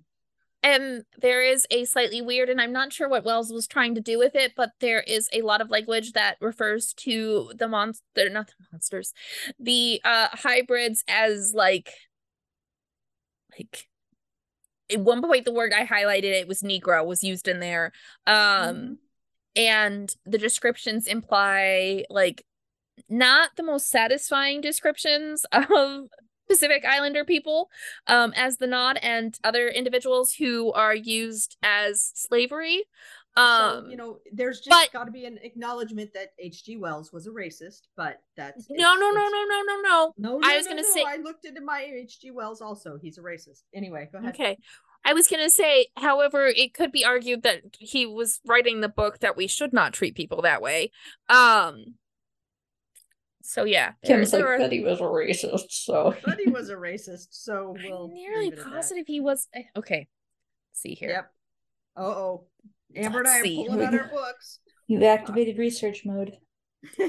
and there is a slightly weird and i'm not sure what wells was trying to do with it but there is a lot of language that refers to the monster not the monsters the uh hybrids as like like at one point the word i highlighted it was negro was used in there um mm-hmm. and the descriptions imply like not the most satisfying descriptions *laughs* of Pacific Islander people um, as the nod and other individuals who are used as slavery. Um, so, you know, there's just got to be an acknowledgement that H.G. Wells was a racist, but that's no, no, no, no, no, no, no. No, I was no, gonna say I looked into my H.G. Wells also. He's a racist. Anyway, go ahead. Okay. I was gonna say, however, it could be argued that he was writing the book that we should not treat people that way. Um, so yeah, Kim's like are... Betty was a racist. So Betty was a *laughs* racist. So we'll I'm nearly positive he was. Eh, okay, Let's see here. Yep. Uh oh, Amber Let's and I are see. pulling out our *laughs* books. You've activated research mode. *laughs*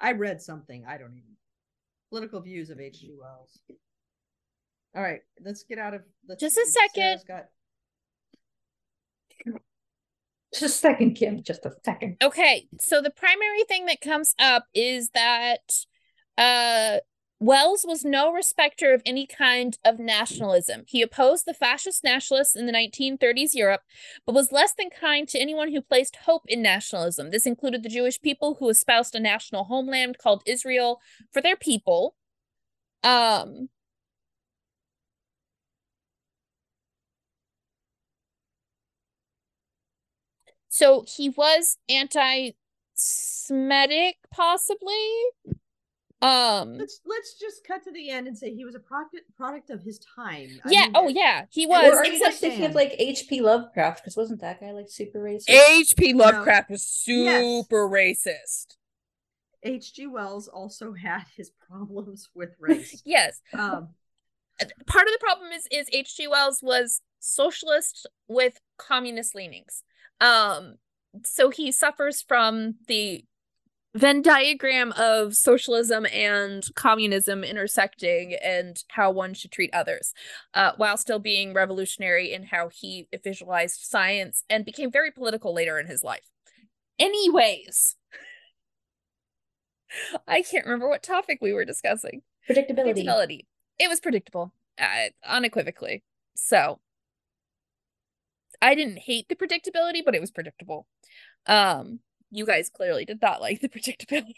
I read something. I don't even. Political views of H.G. Wells. All right, let's get out of. Let's, Just a second. Got... Just a second, Kim. Just a second. Okay. So the primary thing that comes up is that uh Wells was no respecter of any kind of nationalism. He opposed the fascist nationalists in the 1930s Europe, but was less than kind to anyone who placed hope in nationalism. This included the Jewish people who espoused a national homeland called Israel for their people. Um, So he was anti Semitic, possibly? Um let's let's just cut to the end and say he was a product product of his time. Yeah mean, oh yeah he was. or except thinking of like hp lovecraft because wasn't that guy like super racist? Hp lovecraft no. was super yes. racist hg wells also *laughs* had his problems with *laughs* race. Yes. Um part of the problem is is hg wells was socialist with communist leanings um so he suffers from the Venn diagram of socialism and communism intersecting and how one should treat others, uh, while still being revolutionary in how he visualized science and became very political later in his life. Anyways, *laughs* I can't remember what topic we were discussing. Predictability. Predictability. It was predictable, uh, unequivocally. So I didn't hate the predictability, but it was predictable. Um, you guys clearly did not *laughs* like the predictability.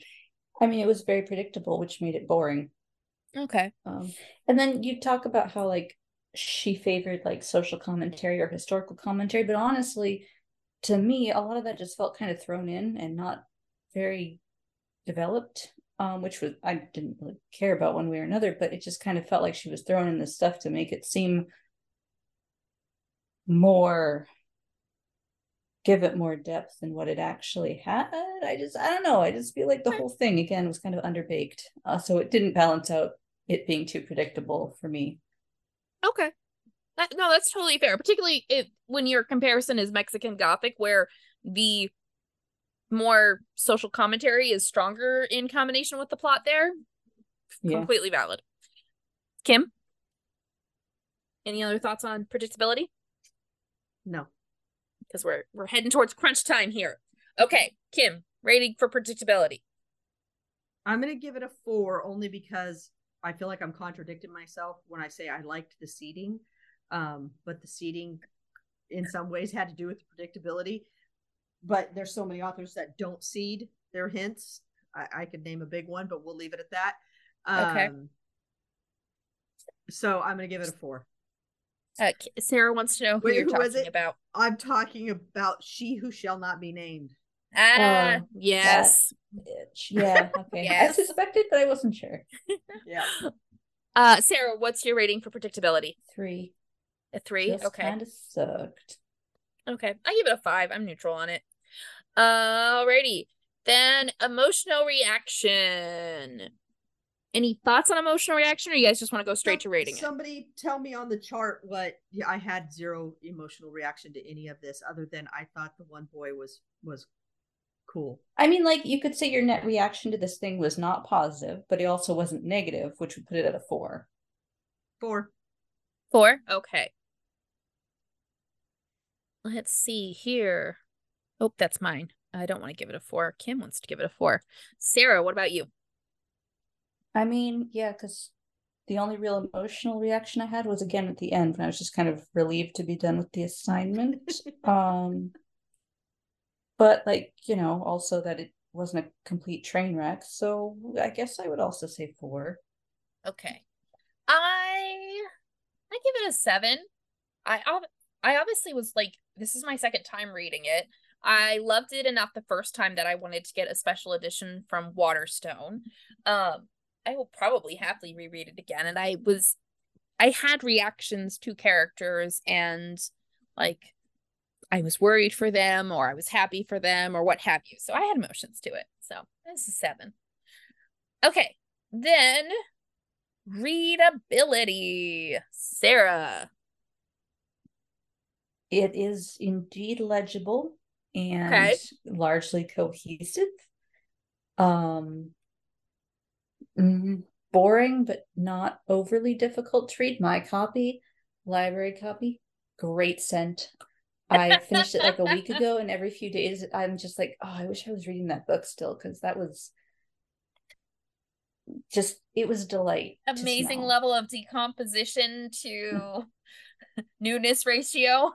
I mean, it was very predictable, which made it boring. Okay. Um, and then you talk about how like she favored like social commentary or historical commentary, but honestly, to me, a lot of that just felt kind of thrown in and not very developed. Um, which was I didn't really care about one way or another, but it just kind of felt like she was throwing in this stuff to make it seem more give it more depth than what it actually had. I just, I don't know. I just feel like the whole thing again was kind of underbaked, uh, so it didn't balance out it being too predictable for me. Okay, that, no, that's totally fair. Particularly if when your comparison is Mexican Gothic, where the more social commentary is stronger in combination with the plot. There, yeah. completely valid. Kim, any other thoughts on predictability? No because we're we're heading towards crunch time here. Okay, Kim, rating for predictability. I'm gonna give it a four only because I feel like I'm contradicting myself when I say I liked the seating, um, but the seating in some ways had to do with the predictability. But there's so many authors that don't seed their hints. I, I could name a big one, but we'll leave it at that. Um, okay. So I'm gonna give it a four. Uh, Sarah wants to know who Wait, you're who talking about. I'm talking about she who shall not be named. Ah, uh, yes. Yeah, *laughs* okay. yes. I suspected, but I wasn't sure. *laughs* yeah. Uh, Sarah, what's your rating for predictability? Three. A three? Just okay. Kind of sucked. Okay, I give it a five. I'm neutral on it. Alrighty. Then emotional reaction. Any thoughts on emotional reaction, or you guys just want to go straight to rating Somebody it? tell me on the chart what yeah, I had zero emotional reaction to any of this, other than I thought the one boy was was cool. I mean, like you could say your net reaction to this thing was not positive, but it also wasn't negative, which would put it at a four. Four. Four? Okay. Let's see here. Oh, that's mine. I don't want to give it a four. Kim wants to give it a four. Sarah, what about you? I mean, yeah, because the only real emotional reaction I had was again at the end when I was just kind of relieved to be done with the assignment. *laughs* um, but like you know, also that it wasn't a complete train wreck. So I guess I would also say four. Okay, I I give it a seven. I I obviously was like, this is my second time reading it. I loved it enough the first time that I wanted to get a special edition from Waterstone. Um, I will probably happily reread it again. And I was, I had reactions to characters and like I was worried for them or I was happy for them or what have you. So I had emotions to it. So this is seven. Okay. Then readability. Sarah. It is indeed legible and okay. largely cohesive. Um Mm, boring, but not overly difficult to read. My copy, library copy, great scent. I finished it like a week ago, and every few days I'm just like, oh, I wish I was reading that book still because that was just it was delight. Amazing level of decomposition to *laughs* newness ratio.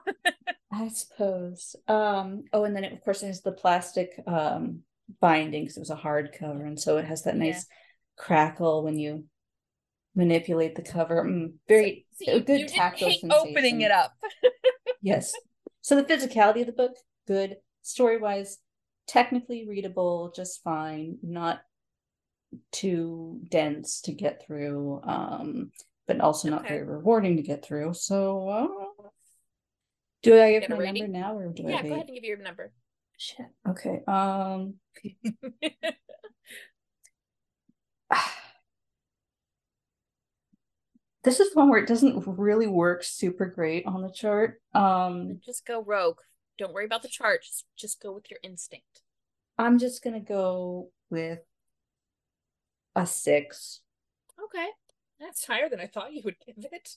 I suppose. Um, oh, and then it, of course it has the plastic um binding because it was a hardcover, and so it has that nice yeah crackle when you manipulate the cover. Mm, very so, so good tactile sensation. Opening it up. *laughs* yes. So the physicality of the book, good. Story wise, technically readable just fine, not too dense to get through, um, but also not very rewarding to get through. So, uh, do I give my rating? number now, or do yeah, I? Yeah, go ahead and give you your number. Shit. Okay. Um. *laughs* this is the one where it doesn't really work super great on the chart. Um. Just go rogue. Don't worry about the chart. Just, just go with your instinct. I'm just gonna go with a six. Okay. That's higher than I thought you would give it.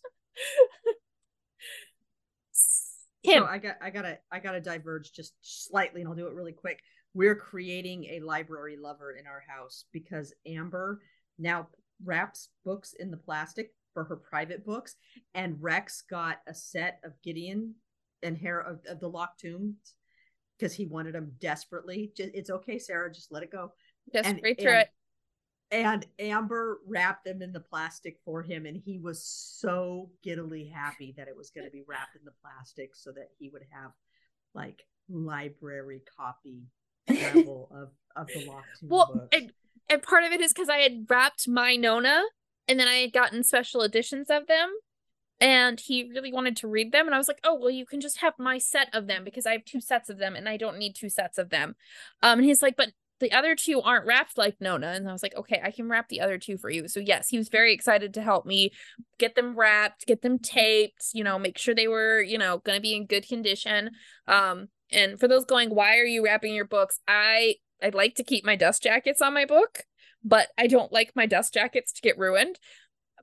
Kim. *laughs* So I got I gotta I gotta diverge just slightly and I'll do it really quick. We're creating a library lover in our house because Amber now wraps books in the plastic for her private books, and Rex got a set of Gideon and Harrow, of the locked tombs because he wanted them desperately. Just, it's okay, Sarah, just let it go. Just and, read through and, it and Amber wrapped them in the plastic for him, and he was so giddily happy that it was going to be wrapped in the plastic so that he would have like library copy level of of the locked well. And, and part of it is because I had wrapped my Nona, and then I had gotten special editions of them, and he really wanted to read them, and I was like, "Oh, well, you can just have my set of them because I have two sets of them, and I don't need two sets of them." Um, and he's like, "But the other two aren't wrapped like Nona. And I was like, okay, I can wrap the other two for you. So yes, he was very excited to help me get them wrapped, get them taped, you know, make sure they were, you know, gonna be in good condition. Um, and for those going, why are you wrapping your books? I I'd like to keep my dust jackets on my book, but I don't like my dust jackets to get ruined.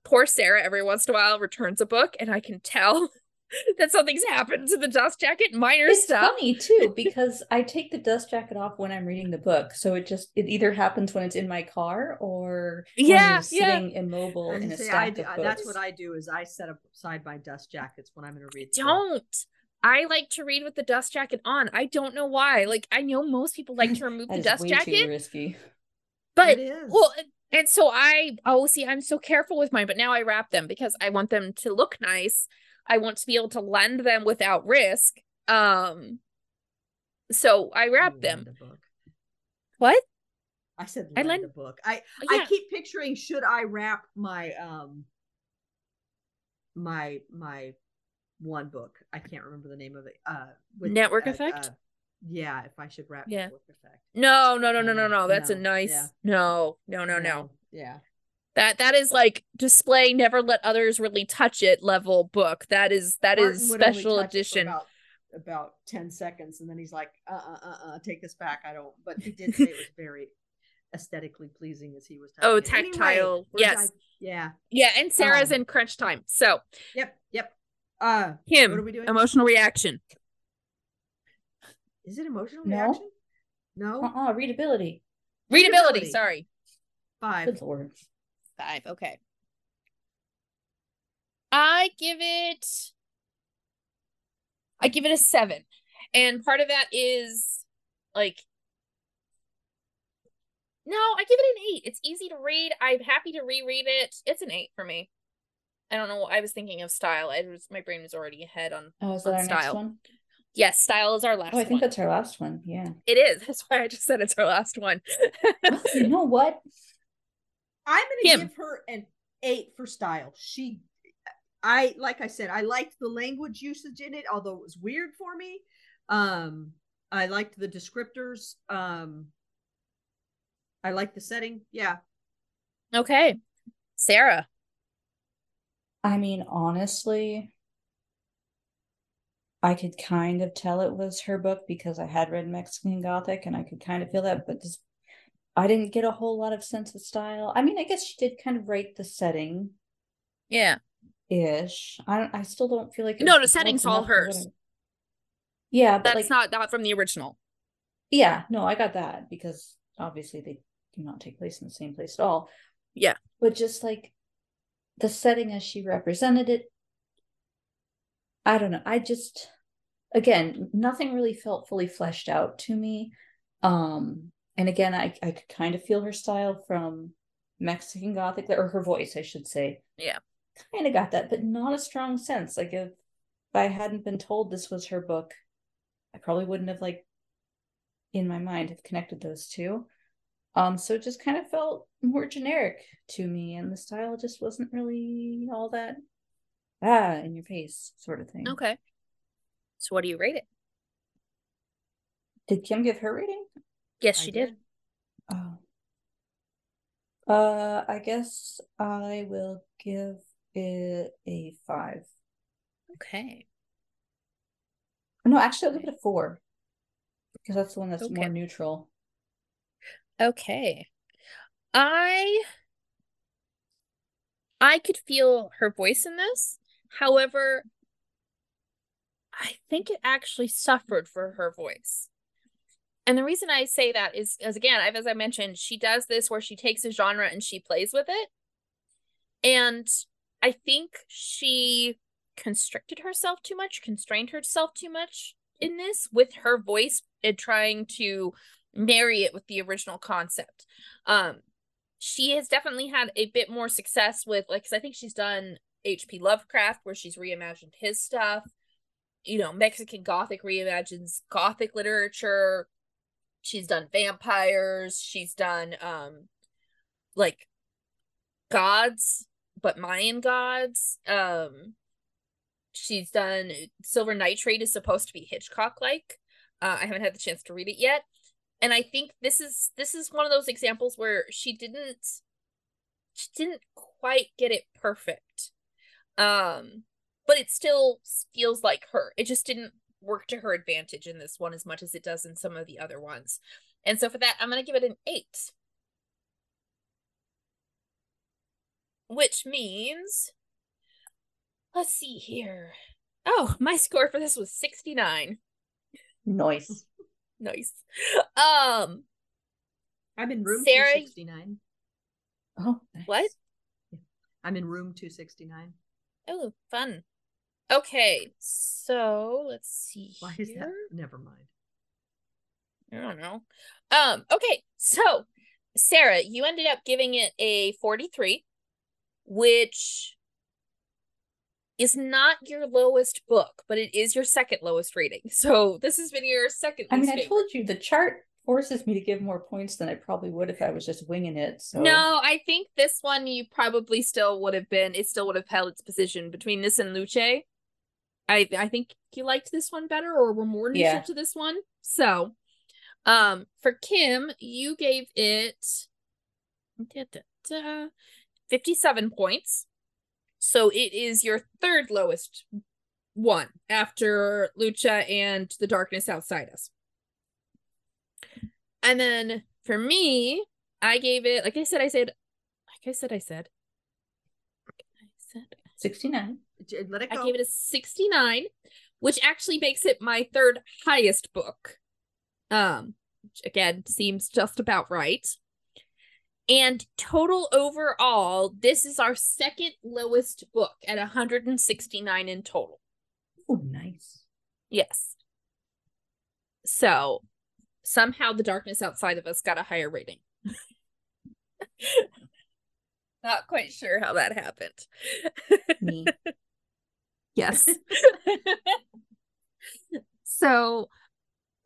Poor Sarah every once in a while returns a book and I can tell *laughs* that something's happened to the dust jacket. Minor it's stuff. funny too because I take the dust jacket off when I'm reading the book, so it just it either happens when it's in my car or yeah, sitting yeah. immobile in a say, stack I, of uh, That's what I do. Is I set aside my dust jackets when I'm going to read. Don't. Book. I like to read with the dust jacket on. I don't know why. Like I know most people like to remove the dust jacket. risky. But well, and so I oh see, I'm so careful with mine, but now I wrap them because I want them to look nice I want to be able to lend them without risk. Um, so I wrap them. the What? I said lend I lend the book. I oh, yeah. I keep picturing should I wrap my um my my one book. I can't remember the name of it. Uh with, Network uh, Effect? Uh, yeah, if I should wrap yeah. No, no, no, no, no, no. That's no, a nice yeah. no, no, no, no. no. Yeah. That that is like display never let others really touch it level book. That is that Martin is special edition. About, about 10 seconds and then he's like uh uh uh, uh take this back. I don't but he did say it was very aesthetically pleasing as he was Oh, tactile. Anyway, yes. yeah. Yeah, and Sarah's um, in crunch time. So, yep, yep. Uh him. What are we doing? Emotional reaction. Is it emotional no. reaction? No. Uh-uh, readability. Readability, readability. sorry. Five. Good lord. Five. Okay. I give it. I give it a seven, and part of that is like. No, I give it an eight. It's easy to read. I'm happy to reread it. It's an eight for me. I don't know. I was thinking of style. I was my brain was already ahead on. Oh, is that our style. Next one? Yes, style is our last. Oh, I think one. that's our last one. Yeah, it is. That's why I just said it's our last one. you know *laughs* what? I'm going to give her an eight for style. She, I like I said, I liked the language usage in it, although it was weird for me. Um, I liked the descriptors. Um, I like the setting. Yeah. Okay, Sarah. I mean, honestly, I could kind of tell it was her book because I had read Mexican Gothic and I could kind of feel that, but this I didn't get a whole lot of sense of style. I mean, I guess she did kind of write the setting. Yeah. Ish. I don't I still don't feel like No, the setting's all hers. Yeah, but that's like, not not from the original. Yeah, no, I got that because obviously they do not take place in the same place at all. Yeah. But just like the setting as she represented it, I don't know. I just again, nothing really felt fully fleshed out to me. Um and again, I I could kind of feel her style from Mexican Gothic, or her voice, I should say. Yeah, kind of got that, but not a strong sense. Like if, if I hadn't been told this was her book, I probably wouldn't have like in my mind have connected those two. Um, so it just kind of felt more generic to me, and the style just wasn't really all that ah in your face sort of thing. Okay. So what do you rate it? Did Kim give her rating? Yes, she did. did. Oh. Uh, I guess I will give it a five. Okay. No, actually, I'll give it a four because that's the one that's okay. more neutral. Okay. I I could feel her voice in this. However, I think it actually suffered for her voice. And the reason I say that is as again, I've as I mentioned, she does this where she takes a genre and she plays with it. And I think she constricted herself too much, constrained herself too much in this with her voice and trying to marry it with the original concept. Um she has definitely had a bit more success with like cuz I think she's done HP Lovecraft where she's reimagined his stuff. You know, Mexican Gothic reimagines Gothic literature. She's done vampires, she's done um like gods, but Mayan gods. Um she's done Silver Nitrate is supposed to be Hitchcock like. Uh, I haven't had the chance to read it yet, and I think this is this is one of those examples where she didn't she didn't quite get it perfect. Um, but it still feels like her. It just didn't work to her advantage in this one as much as it does in some of the other ones. And so for that, I'm going to give it an 8. Which means let's see here. Oh, my score for this was 69. Nice. *laughs* nice. Um I'm in room Sarah... 269. Oh, nice. what? I'm in room 269. Oh, fun. Okay, so let's see. Why here. is that? Never mind. I don't know. Um, okay, so Sarah, you ended up giving it a 43, which is not your lowest book, but it is your second lowest rating. *laughs* So this has been your second. I mean, I told you the chart forces me to give more points than I probably would if I was just winging it. So no, I think this one you probably still would have been. It still would have held its position between this and Luce. I I think you liked this one better, or were more neutral yeah. to this one. So, um, for Kim, you gave it da, da, da, fifty-seven points. So it is your third lowest one after Lucha and The Darkness Outside Us. And then for me, I gave it, like I said, I said, like I said, I said, I said 69. Let it go. I gave it a 69, which actually makes it my third highest book. Um, which again seems just about right. And total overall, this is our second lowest book at 169 in total. Oh, nice. Yes. So somehow the darkness outside of us got a higher rating. *laughs* Not quite sure how that happened. Me. *laughs* yes. *laughs* so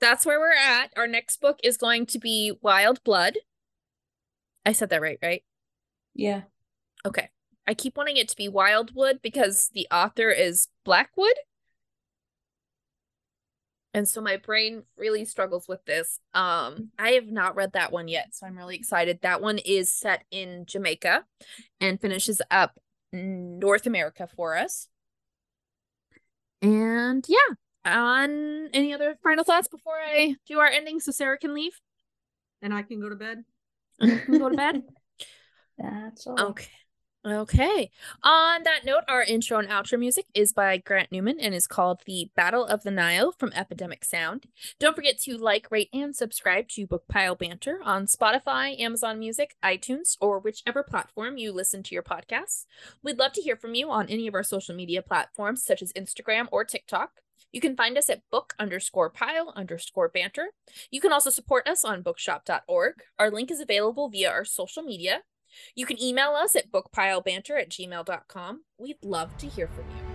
that's where we're at. Our next book is going to be Wild Blood. I said that right, right? Yeah. Okay. I keep wanting it to be Wildwood because the author is Blackwood and so my brain really struggles with this um i have not read that one yet so i'm really excited that one is set in jamaica and finishes up north america for us and yeah on any other final thoughts before i do our ending so sarah can leave? And i can go to bed. Can go to bed? *laughs* That's all. Okay Okay. On that note, our intro and outro music is by Grant Newman and is called The Battle of the Nile from Epidemic Sound. Don't forget to like, rate, and subscribe to Bookpile Banter on Spotify, Amazon Music, iTunes, or whichever platform you listen to your podcasts. We'd love to hear from you on any of our social media platforms, such as Instagram or TikTok. You can find us at book underscore pile underscore banter. You can also support us on bookshop.org. Our link is available via our social media. You can email us at bookpilebanter at gmail.com. We'd love to hear from you.